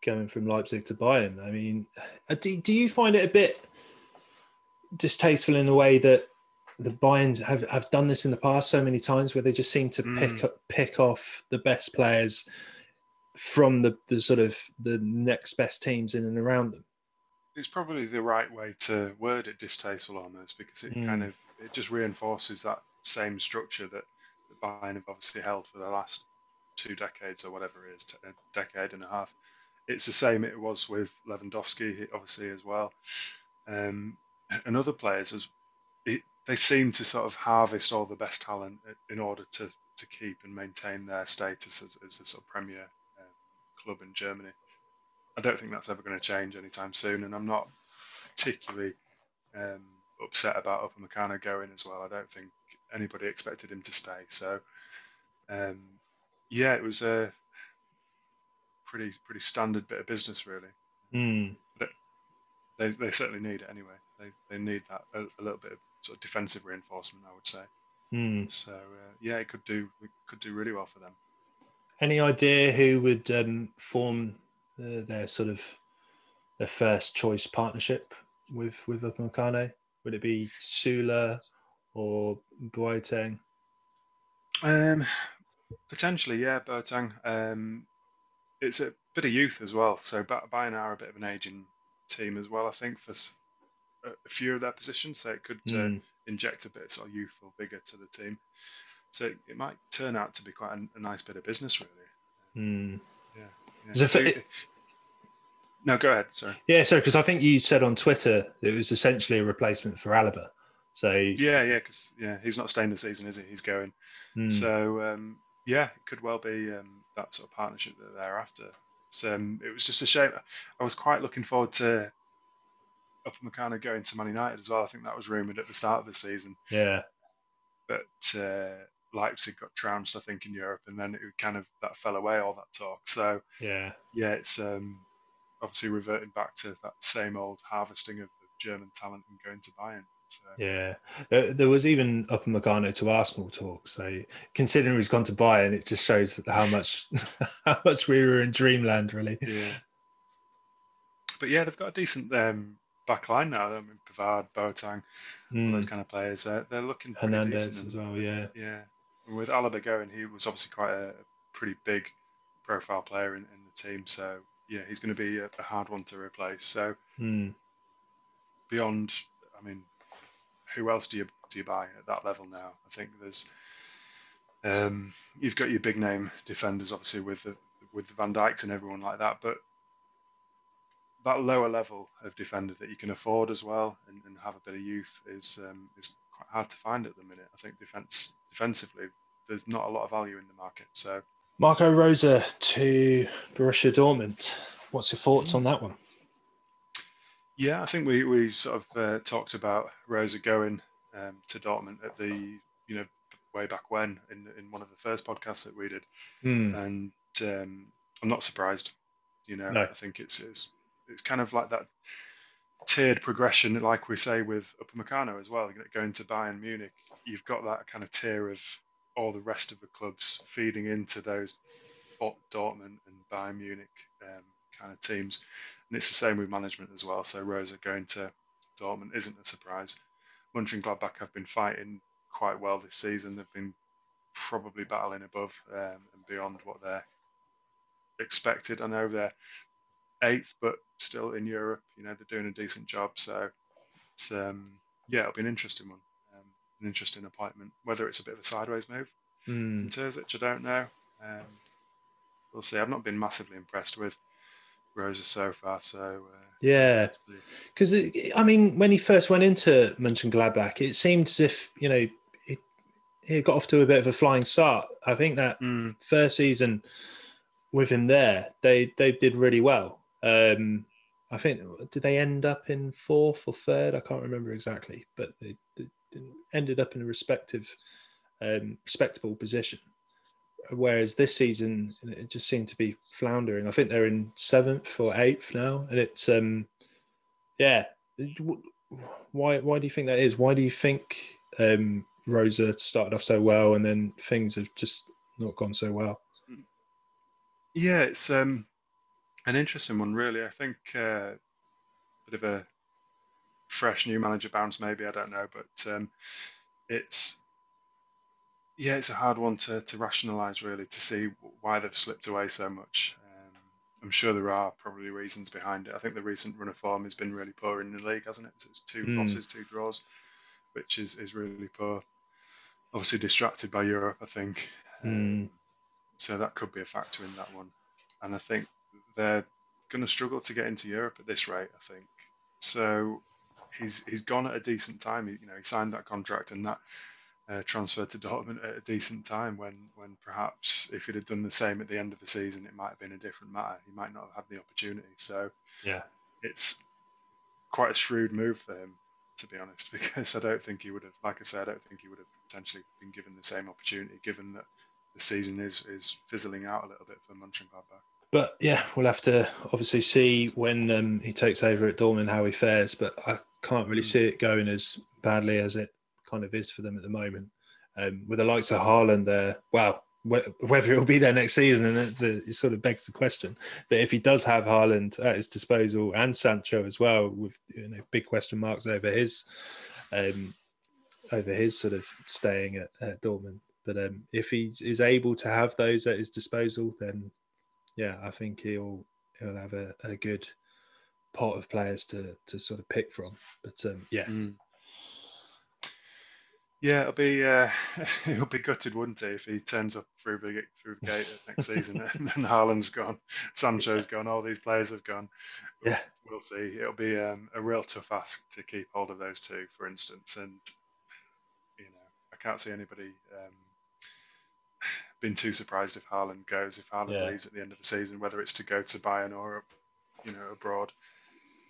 going from Leipzig to Bayern. I mean, uh, do, do you find it a bit distasteful in the way that the Bayerns have, have done this in the past so many times, where they just seem to pick up, pick off the best players from the, the sort of the next best teams in and around them. It's probably the right way to word it distasteful almost because it Mm. kind of it just reinforces that same structure that, that Bayern have obviously held for the last two decades or whatever it is, a decade and a half. It's the same it was with Lewandowski obviously as well, um, and other players as it, they seem to sort of harvest all the best talent in order to, to keep and maintain their status as, as a sort of premier um, club in Germany. I don't think that's ever going to change anytime soon, and I'm not particularly um, upset about Upamecano going as well. I don't think anybody expected him to stay. So, um, yeah, it was a pretty pretty standard bit of business, really. Mm. They, they certainly need it anyway. They, they need that a, a little bit of sort of defensive reinforcement, I would say. Mm. So uh, yeah, it could do it could do really well for them. Any idea who would um, form uh, their sort of their first choice partnership with with Upamecano? Would it be Süle or Boateng? Um, potentially, yeah, Boateng. Um, it's a bit of youth as well. So Bayern are a bit of an aging team as well. I think for a few of their positions, so it could mm. uh, hmm. inject a bit of sort of youthful vigor to the team. So it, it might turn out to be quite a, a nice bit of business, really. Mm. Yeah. yeah. So it, no, go ahead. Sorry. Yeah, sorry, because I think you said on Twitter it was essentially a replacement for Alaba. So yeah, yeah, because yeah, he's not staying the season, is he? He's going. Mm. So um, yeah, it could well be um, that sort of partnership that they're after. Um, it was just a shame. I was quite looking forward to Upamecano going to Man United as well. I think that was rumoured at the start of the season. Yeah. But uh, Leipzig got trounced, I think, in Europe, and then it kind of that fell away, all that talk. So yeah, yeah, it's um, obviously reverting back to that same old harvesting of, of German talent and going to Bayern. So. Yeah, there, there, was even Upamecano to Arsenal talk. So considering he's gone to Bayern, it just shows how much how much we were in dreamland, really. Yeah. But yeah, they've got a decent um, back line now. I mean, Pavard, Boateng, mm. all those hmm. kind of players. Uh, they're looking Hernandez as well. Yeah, yeah. And with Alaba going, he was obviously quite a, pretty big profile player in, in, the team. So yeah, he's going to be a, a hard one to replace. So mm. beyond, I mean, who else do you do you buy at that level now? I think there's. Um, you've got your big name defenders, obviously with the with the Van Dijks and everyone like that, but that lower level of defender that you can afford as well and, and have a bit of youth is um, is quite hard to find at the minute. I think defense defensively, there's not a lot of value in the market. So Marco Rose to Borussia Dortmund. What's your thoughts on that one? Yeah, I think we, we sort of uh, talked about Rose going um, to Dortmund at the you know way back when in in one of the first podcasts that we did, mm. and um, I'm not surprised. You know, no. I think it's, it's it's kind of like that tiered progression, like we say with Upper Upamecano as well. Going to Bayern Munich, you've got that kind of tier of all the rest of the clubs feeding into those Dortmund and Bayern Munich um, kind of teams, and it's the same with management as well. So Rose going to Dortmund isn't a surprise. Mönchengladbach have been fighting quite well this season. They've been probably battling above um, and beyond what they're expected. I know they're eighth, but still in Europe. You know, they're doing a decent job. So it's um, yeah, it'll be an interesting one, um, an interesting appointment. Whether it's a bit of a sideways move mm. in Terzic, I don't know. Um, we'll see. I've not been massively impressed with Rose so far. So uh, yeah, because I mean, when he first went into Mönchengladbach, it seemed as if you know it, it got off to a bit of a flying start. I think that mm. first season with him there, they they did really well. Um, I think did they end up in fourth or third? I can't remember exactly, but they, they ended up in a respective, um, respectable position. Whereas this season, it just seemed to be floundering. I think they're in seventh or eighth now, and it's um, yeah. Why why do you think that is? Why do you think um, Rose started off so well and then things have just not gone so well? Yeah, it's um, an interesting one, really. I think uh, a bit of a fresh new manager bounce, maybe I don't know, but um, it's yeah, it's a hard one to, to rationalise really to see why they've slipped away so much. Um, I'm sure there are probably reasons behind it. I think the recent run of form has been really poor in the league, hasn't it? So it's two mm. losses, two draws, which is, is really poor. Obviously distracted by Europe, I think. Mm. So that could be a factor in that one. And I think they're going to struggle to get into Europe at this rate. I think so. He's he's gone at a decent time. He, you know, he signed that contract and that uh, transferred to Dortmund at a decent time. When when perhaps if he'd have done the same at the end of the season, it might have been a different matter. He might not have had the opportunity. So yeah, it's quite a shrewd move for him, to be honest, because I don't think he would have. Like I said, I don't think he would have potentially been given the same opportunity, given that the season is is fizzling out a little bit for Mönchengladbach. But yeah, we'll have to obviously see when um, he takes over at Dortmund how he fares. But I can't really hmm. see it going as badly as it kind of is for them at the moment. Um, with the likes of Haaland there, well, whether it will be there next season, and it, sort of begs the question. But if he does have Haaland at his disposal and Sancho as well, with you know big question marks over his um, over his sort of staying at, at Dortmund, But um, if he is able to have those at his disposal, then yeah, I think he'll he'll have a, a good pot of players to to sort of pick from. But um, yeah. Mm. Yeah, it'll be uh, it'll be gutted, wouldn't he, if he turns up through the through the gate next season and then Haaland's gone, Sancho's gone, all these players have gone. Yeah, we'll see. It'll be um, a real tough ask to keep hold of those two, for instance, and you know I can't see anybody um, being too surprised if Haaland goes. If Haaland yeah. leaves at the end of the season, whether it's to go to Bayern or you know abroad,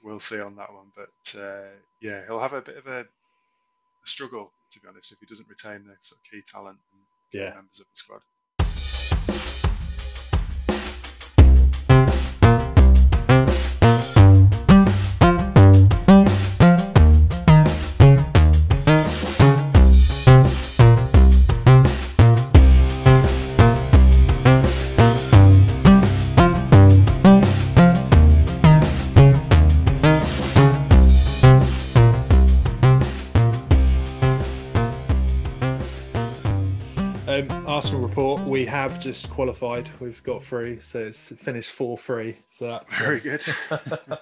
we'll see on that one. But uh, yeah, he'll have a bit of a, a struggle to be honest, if he doesn't retain the sort of key talent and yeah. members of the squad. Have just qualified. We've got three, so it's finished four three. So that's very uh, good.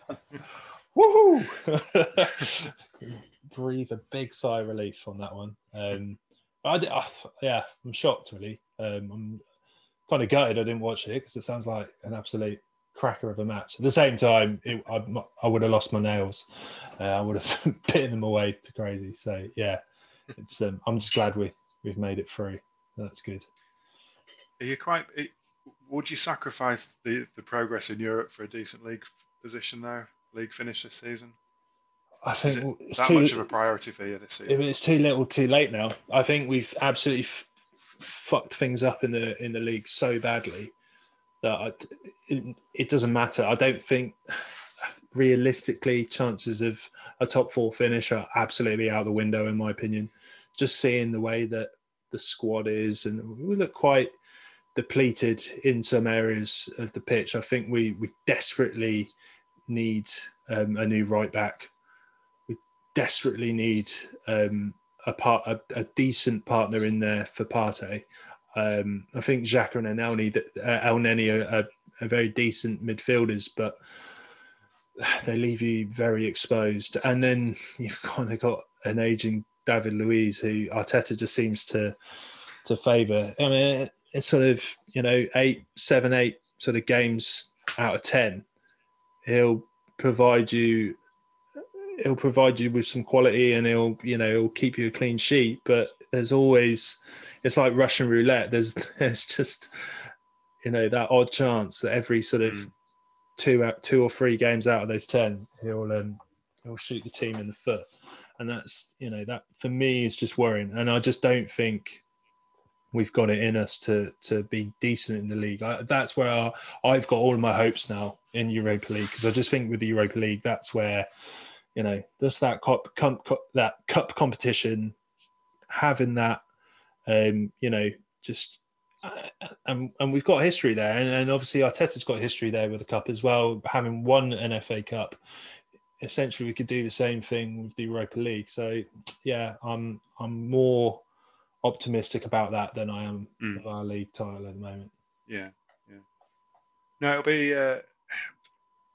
Woohoo! Breathe a big sigh of relief on that one. Um, I, did, I, yeah, I'm shocked really. Um, I'm kind of gutted I didn't watch it because it sounds like an absolute cracker of a match. At the same time, it, I, I, would have lost my nails. Uh, I would have bitten them away to crazy. So yeah, it's. Um, I'm just glad we we've made it through. That's good. Are you quite? Would you sacrifice the, the progress in Europe for a decent league position though? League finish this season? I think it's that too, much of a priority for you this season. It's too little, too late now. I think we've absolutely f- fucked things up in the in the league so badly that I, it, it doesn't matter. I don't think realistically chances of a top four finish are absolutely out the window in my opinion. Just seeing the way that the squad is, and we look quite depleted in some areas of the pitch. I think we we desperately need um, a new right back. We desperately need um, a part a, a, decent partner in there for Partey. Um, I think Xhaka and Elneny, uh, are, are, are, very decent midfielders, but they leave you very exposed. And then you've kind of got an aging David Luiz, who Arteta just seems to to favour. I mean, it's sort of you know eight, seven, eight sort of games out of ten, he'll provide you. He'll provide you with some quality, and he'll you know he'll keep you a clean sheet. But there's always, it's like Russian roulette. There's there's just you know that odd chance that every sort of mm. two out two or three games out of those ten, he'll um, he'll shoot the team in the foot, and that's you know that for me is just worrying. And I just don't think we've got it in us to to be decent in the league. I, that's where our, I've got all my hopes now in Europa League because I just think with the Europa League, that's where you know just that cup, cup that cup competition, having that, um, you know, just. Uh, and, and we've got history there, and, and obviously Arteta's got history there with the cup as well. Having won an FA Cup, essentially we could do the same thing with the Europa League. So yeah, I'm I'm more optimistic about that than I am mm. of our league title at the moment. Yeah, yeah. No, it'll be. Uh,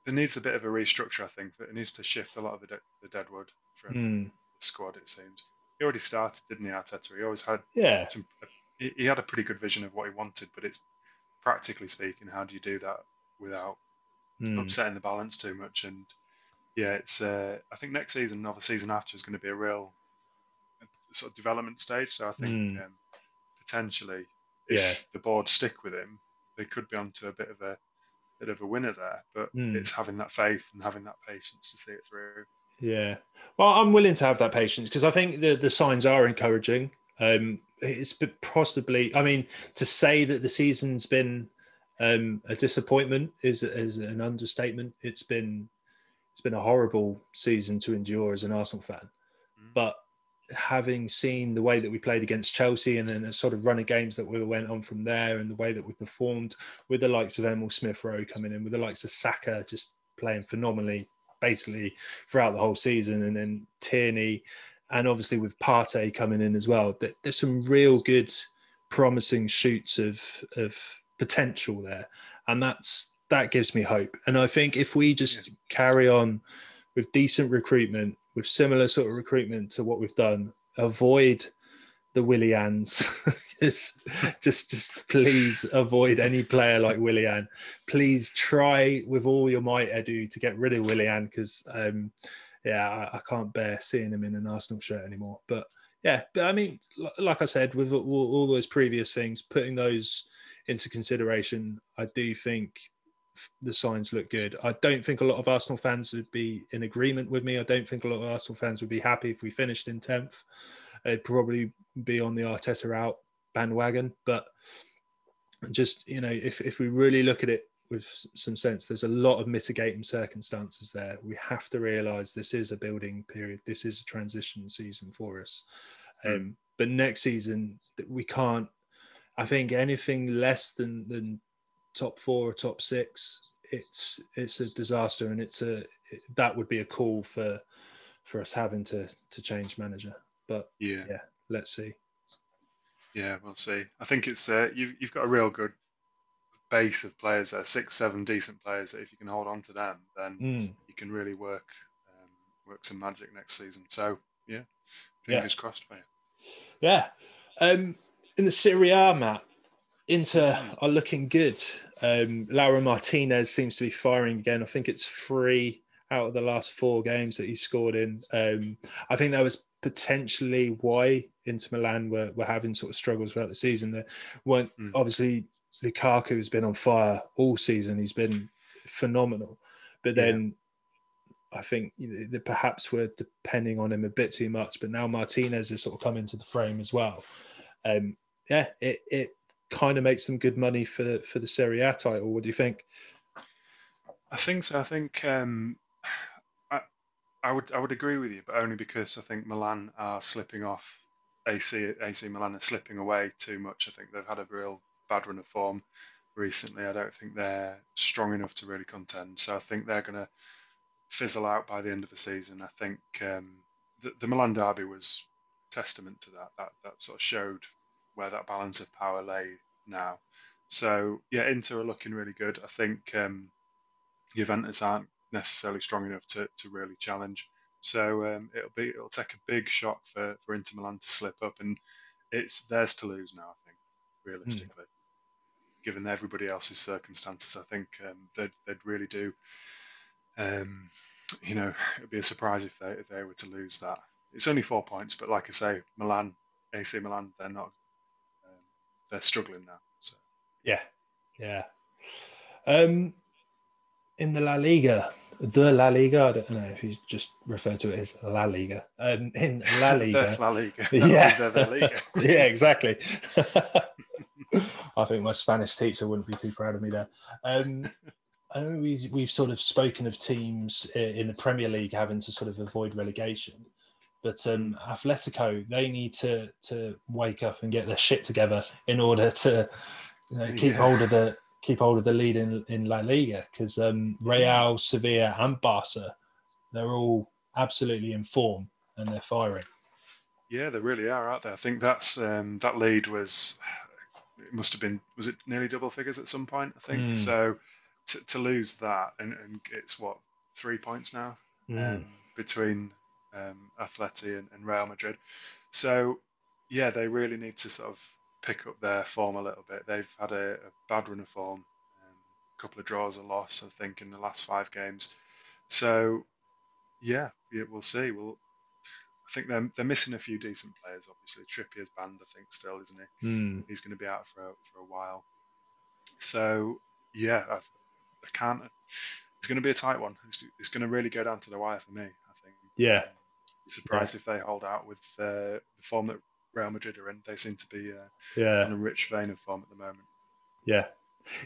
there needs a bit of a restructure, I think. It needs to shift a lot of the, de- the deadwood from mm. the squad. It seems he already started, didn't he, Arteta? He always had. Yeah. Some, he, he had a pretty good vision of what he wanted, but it's practically speaking, how do you do that without mm. upsetting the balance too much? And yeah, it's. Uh, I think next season, or the season after, is going to be a real sort of development stage. So I think mm. um, potentially, if yeah. the board stick with him, they could be onto a bit of a bit of a winner there. But mm. it's having that faith and having that patience to see it through. Yeah, well, I'm willing to have that patience because I think the the signs are encouraging. Um, it's possibly, I mean, to say that the season's been um, a disappointment is is an understatement. It's been it's been a horrible season to endure as an Arsenal fan, mm. but having seen the way that we played against Chelsea and then a sort of run of games that we went on from there and the way that we performed with the likes of Emil Smith Rowe coming in, with the likes of Saka just playing phenomenally basically throughout the whole season, and then Tierney, and obviously with Partey coming in as well. There's some real good promising shoots of of potential there, and that's that gives me hope. And I think if we just carry on with decent recruitment, with similar sort of recruitment to what we've done, avoid the Willians. just, just, just please avoid any player like Willian. Please try with all your might, Edu, to get rid of Willian because, um, yeah, I, I, can't bear seeing him in an Arsenal shirt anymore. But yeah, but I mean, like I said, with all those previous things, putting those into consideration, I do think the signs look good. I don't think a lot of Arsenal fans would be in agreement with me. I don't think a lot of Arsenal fans would be happy if we finished in 10th. It'd probably be on the Arteta out bandwagon. But just, you know, if, if we really look at it with some sense, there's a lot of mitigating circumstances there. We have to realise this is a building period. This is a transition season for us. Mm. Um, but next season, we can't. I think anything less than than top four or top six, it's it's a disaster, and it's a it, that would be a call for for us having to to change manager. But yeah, yeah let's see. Yeah, we'll see. I think it's uh, you've you've got a real good base of players there, six, seven decent players. That if you can hold on to them, then mm. you can really work um, work some magic next season. So yeah, fingers yeah. crossed for you. Yeah. Um, in the Serie A, Matt, Inter are looking good. Um, Lautaro Martinez seems to be firing again. I think it's three out of the last four games that he scored in. Um, I think that was potentially why Inter Milan were, were having sort of struggles throughout the season. There weren't mm. obviously Lukaku has been on fire all season. He's been phenomenal, but then yeah. I think that perhaps we're depending on him a bit too much. But now Martinez has sort of come into the frame as well. Um, yeah, it, it kind of makes some good money for for the Serie A title. What do you think? I think so. I think um, I would I would agree with you, but only because I think Milan are slipping off. AC AC Milan are slipping away too much. I think they've had a real bad run of form recently. I don't think they're strong enough to really contend. So I think they're going to fizzle out by the end of the season. I think um, the, the Milan derby was testament to that. That that sort of showed where that balance of power lay now. So yeah, Inter are looking really good. I think um, Juventus aren't necessarily strong enough to, to really challenge. So um, it'll be it'll take a big shock for, for Inter Milan to slip up, and it's theirs to lose now. I think realistically, mm. given everybody else's circumstances, I think um, they'd they'd really do. Um, you know, it'd be a surprise if they if they were to lose that. It's only four points, but like I say, Milan, AC Milan, they're not. They're struggling now. So yeah, yeah. Um, in the La Liga, the La Liga. I don't know if you just refer to it as La Liga. Um, in La Liga, La Liga. yeah, Liga. yeah, exactly. I think my Spanish teacher wouldn't be too proud of me there. Um, I know we, we've sort of spoken of teams in the Premier League having to sort of avoid relegation, but um, Atletico they need to to wake up and get their shit together in order to you know, keep yeah. hold of the keep hold of the lead in, in La Liga because um, Real, Sevilla, and Barca, they're all absolutely in form and they're firing. Yeah, they really are, aren't they? I think that's um, that lead was it must have been was it nearly double figures at some point? I think mm. so. To, to lose that and, and it's what three points now mm. um, between um, Atleti and, and Real Madrid. So yeah, they really need to sort of pick up their form a little bit. They've had a, a bad run of form, um, a couple of draws, a loss, I think, in the last five games. So, yeah, yeah we'll see. We'll, I think they're they're missing a few decent players. Obviously, Trippier's banned, I think, still, isn't he? Mm. He's going to be out for a, for a while. So, yeah, I've, I can't. It's going to be a tight one. It's, it's going to really go down to the wire for me. I think. Yeah. Um, surprised yeah. if they hold out with uh, the form that Real Madrid are in. They seem to be uh, yeah. in a rich vein of form at the moment. Yeah.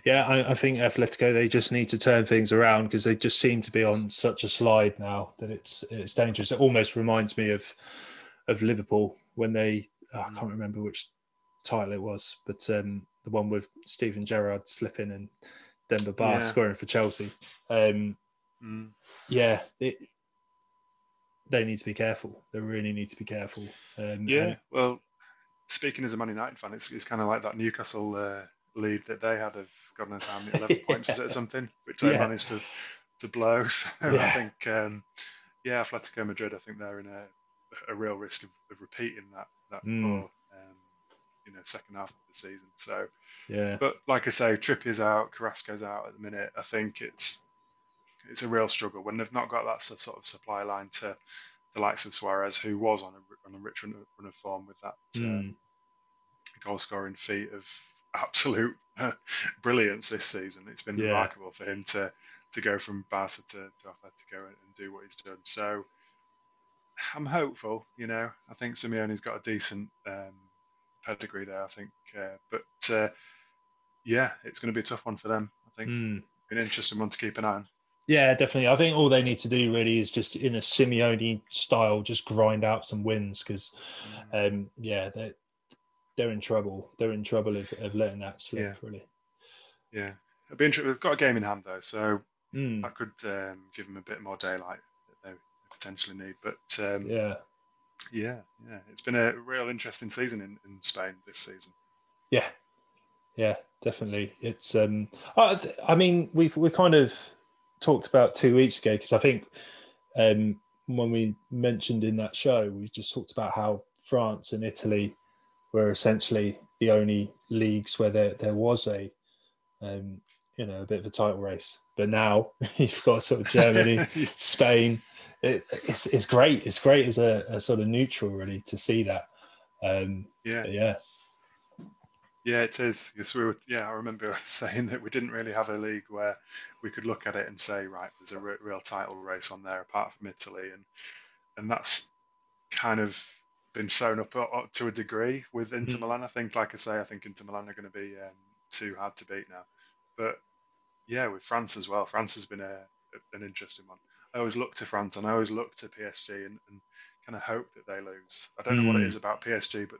Yeah, I, I, think Atletico they just need to turn things around because they just seem to be on such a slide now that it's it's dangerous. It almost reminds me of of Liverpool when they oh, I can't remember which title it was, but um, the one with Steven Gerrard slipping and Demba Ba yeah. scoring for Chelsea. Um, mm. Yeah, it, they need to be careful. They really need to be careful. Um, yeah, well, speaking as a Man United fan, it's, it's kind of like that Newcastle uh, lead that they had of God knows how many, 11 points was it or something, which they Yeah. managed to, to blow. So I think, um, yeah, Atletico Madrid, I think they're in a, a real risk of, of repeating that, that Mm. poor, um, you know, second half of the season. So, Yeah. but like I say, Trippier's out, Carrasco's out at the minute. I think it's it's a real struggle when they've not got that sort of supply line to the likes of Suarez, who was on a on a rich run of, run of form with that Mm. goal scoring feat of absolute brilliance this season. It's been Yeah. remarkable for him to to go from Barca to, to Atletico and, and do what he's done. So I'm hopeful. You know, I think Simeone's got a decent um, pedigree there. I think, uh, but uh, yeah, it's going to be a tough one for them. I think Mm. an interesting one to keep an eye on. Yeah, definitely. I think all they need to do really is just in a Simeone style, just grind out some wins because, um, yeah, they're, they're in trouble. They're in trouble of, of letting that slip. Yeah. Really. Yeah, it'll be interesting. We've got a game in hand though, so Mm. that could um, give them a bit more daylight that they potentially need. But um, Yeah. Yeah, yeah. It's been a real interesting season in, in Spain this season. Yeah, yeah, definitely. It's um, I, I mean, we we kind of talked about two weeks ago because I think um, when we mentioned in that show, we just talked about how France and Italy were essentially the only leagues where there there was a um, you know a bit of a title race. But now you've got sort of Germany, Spain. It, it's it's great. It's great as a, a sort of neutral, really, to see that. Um, yeah, yeah. Yeah, it is. Yes, we were. Yeah, I remember saying that we didn't really have a league where we could look at it and say, right, there's a re- real title race on there, apart from Italy, and and that's kind of been sewn up, up to a degree with Inter Mhm. Milan. I think, like I say, I think Inter Milan are going to be um, too hard to beat now. But yeah, with France as well. France has been a, a- an interesting one. I always look to France and I always look to PSG and, and kind of hope that they lose. I don't know what Mm. it is about PSG, but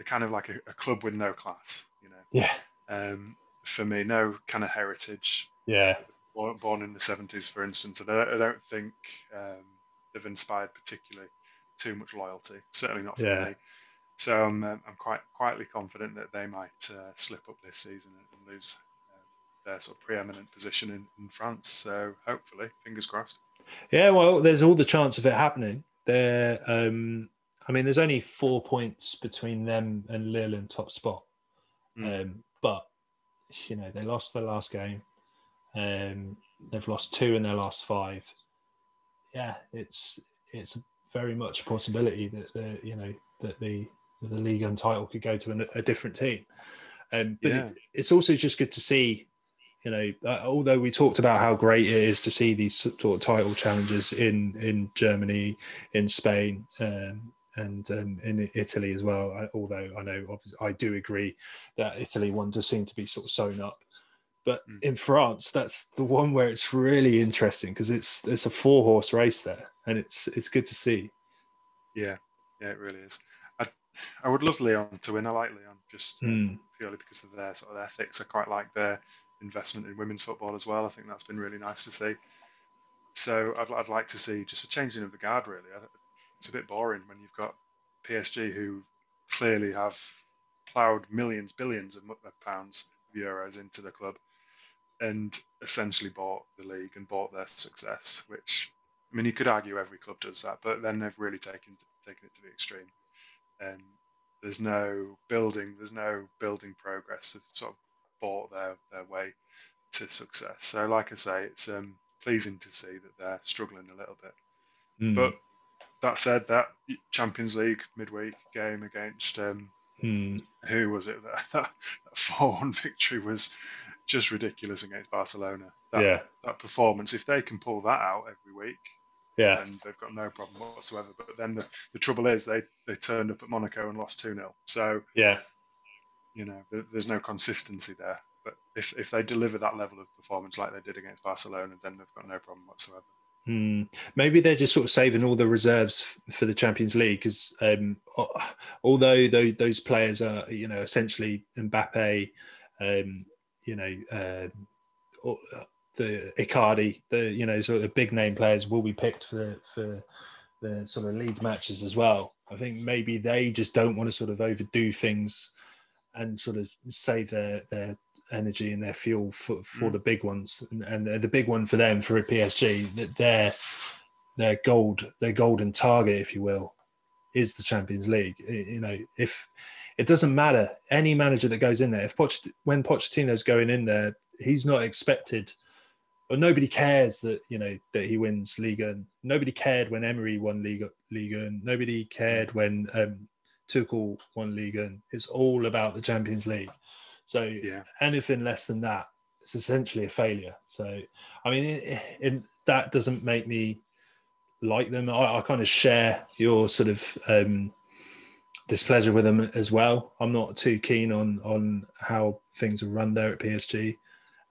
they're kind of like a, a club with no class, you know. Yeah. Um, for me, no kind of heritage. Yeah. Born, born in the 70s, for instance, I don't, I don't think um, they've inspired particularly too much loyalty. Certainly not for Yeah. me. So I'm, um, I'm quite quietly confident that they might uh, slip up this season and, lose um, their sort of preeminent position in, in France. So hopefully, fingers crossed. Yeah, well, there's all the chance of it happening. There, um, I mean, there's only four points between them and Lille in top spot. Mm. Um, but you know, they lost their last game. Um, they've lost two in their last five. Yeah, it's it's very much a possibility that the you know that the the league and title could go to a, a different team. Um, but Yeah. it's, it's also just good to see you know, uh, although we talked about how great it is to see these sort of title challenges in in Germany, in Spain, um, and um, in Italy as well. I, although I know, obviously, I do agree that Italy one does seem to be sort of sewn up. But Mm. in France, that's the one where it's really interesting because it's it's a four horse race there, and it's it's good to see. Yeah, yeah, it really is. I, I would love Lyon to win. I like Lyon just Mm. purely because of their sort of ethics. I quite like their investment in women's football as well. I think that's been really nice to see. So I'd, I'd like to see just a changing of the guard. Really, I, it's a bit boring when you've got PSG who clearly have ploughed millions, billions of pounds of euros into the club, and essentially bought the league and bought their success. Which I mean, you could argue every club does that, but then they've really taken taken it to the extreme. And there's no building, there's no building progress. They've sort of bought their, their way to success. So, like I say, it's um, pleasing to see that they're struggling a little bit. Mm. But that said, that Champions League midweek game against um, Mm. who was it? That that, that four-one victory was just ridiculous against Barcelona. That, yeah, that performance, if they can pull that out every week, yeah, and they've got no problem whatsoever. But then the, the trouble is they, they turned up at Monaco and lost 2 0. So, yeah. you know, there, there's no consistency there. But if, if they deliver that level of performance like they did against Barcelona, then they've got no problem whatsoever. Hmm. Maybe they're just sort of saving all the reserves f- for the Champions League because um, al- although those, those players are, you know, essentially Mbappe, um, you know, um, or- uh, the Icardi, the you know, sort of big name players will be picked for for the sort of league matches as well. I think maybe they just don't want to sort of overdo things and sort of save their their energy and their fuel for, for mm. the big ones. And, and, the big one for them for a PSG that their their gold their golden target, if you will, is the Champions League. You know, if it doesn't matter any manager that goes in there, if Poch, when Pochettino's going in there, he's not expected or nobody cares that you know that he wins Liga. Nobody cared when Emery won Liga. Liga. and Nobody cared when um, Tuchel won Liga. It's all about the Champions League. So yeah. anything less than that, it's essentially a failure. So I mean, it, it, that doesn't make me like them. I, I kind of share your sort of um, displeasure with them as well. I'm not too keen on on how things are run there at PSG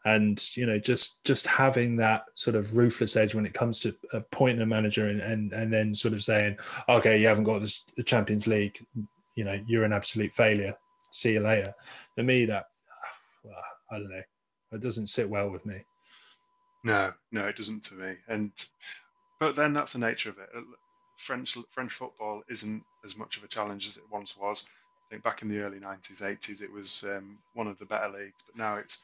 and you know just just having that sort of ruthless edge when it comes to appointing a manager and and, and then sort of saying okay you haven't got the champions league you know you're an absolute failure see you later for me that well, i don't know it doesn't sit well with me no no it doesn't to me and but then that's the nature of it french french football isn't as much of a challenge as it once was i think back in the early 90s 80s it was um, one of the better leagues but now it's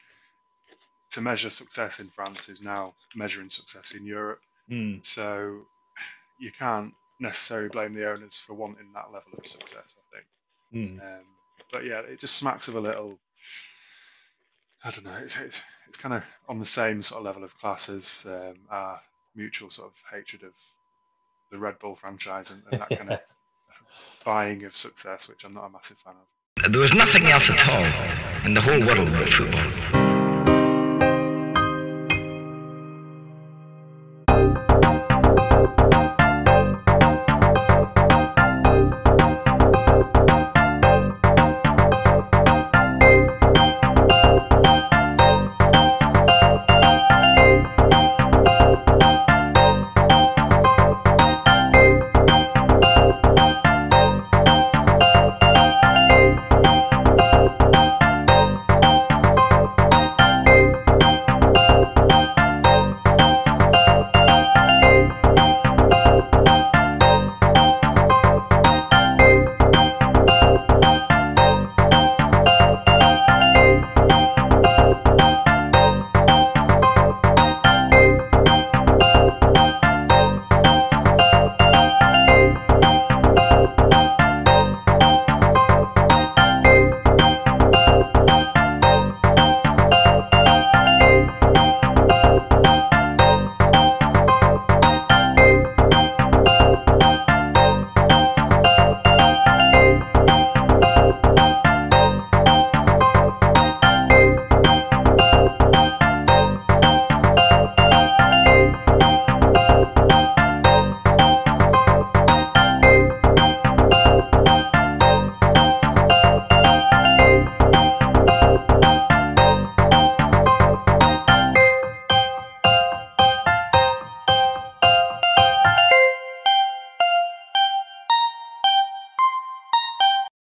to measure success in France is now measuring success in Europe. Mm. So you can't necessarily blame the owners for wanting that level of success. I think. Mm. Um, but yeah, it just smacks of a little. I don't know. It's, it's kind of on the same sort of level of class as um, our mutual sort of hatred of the Red Bull franchise and, and that kind of buying of success, which I'm not a massive fan of. There was nothing else at all in the whole world but football.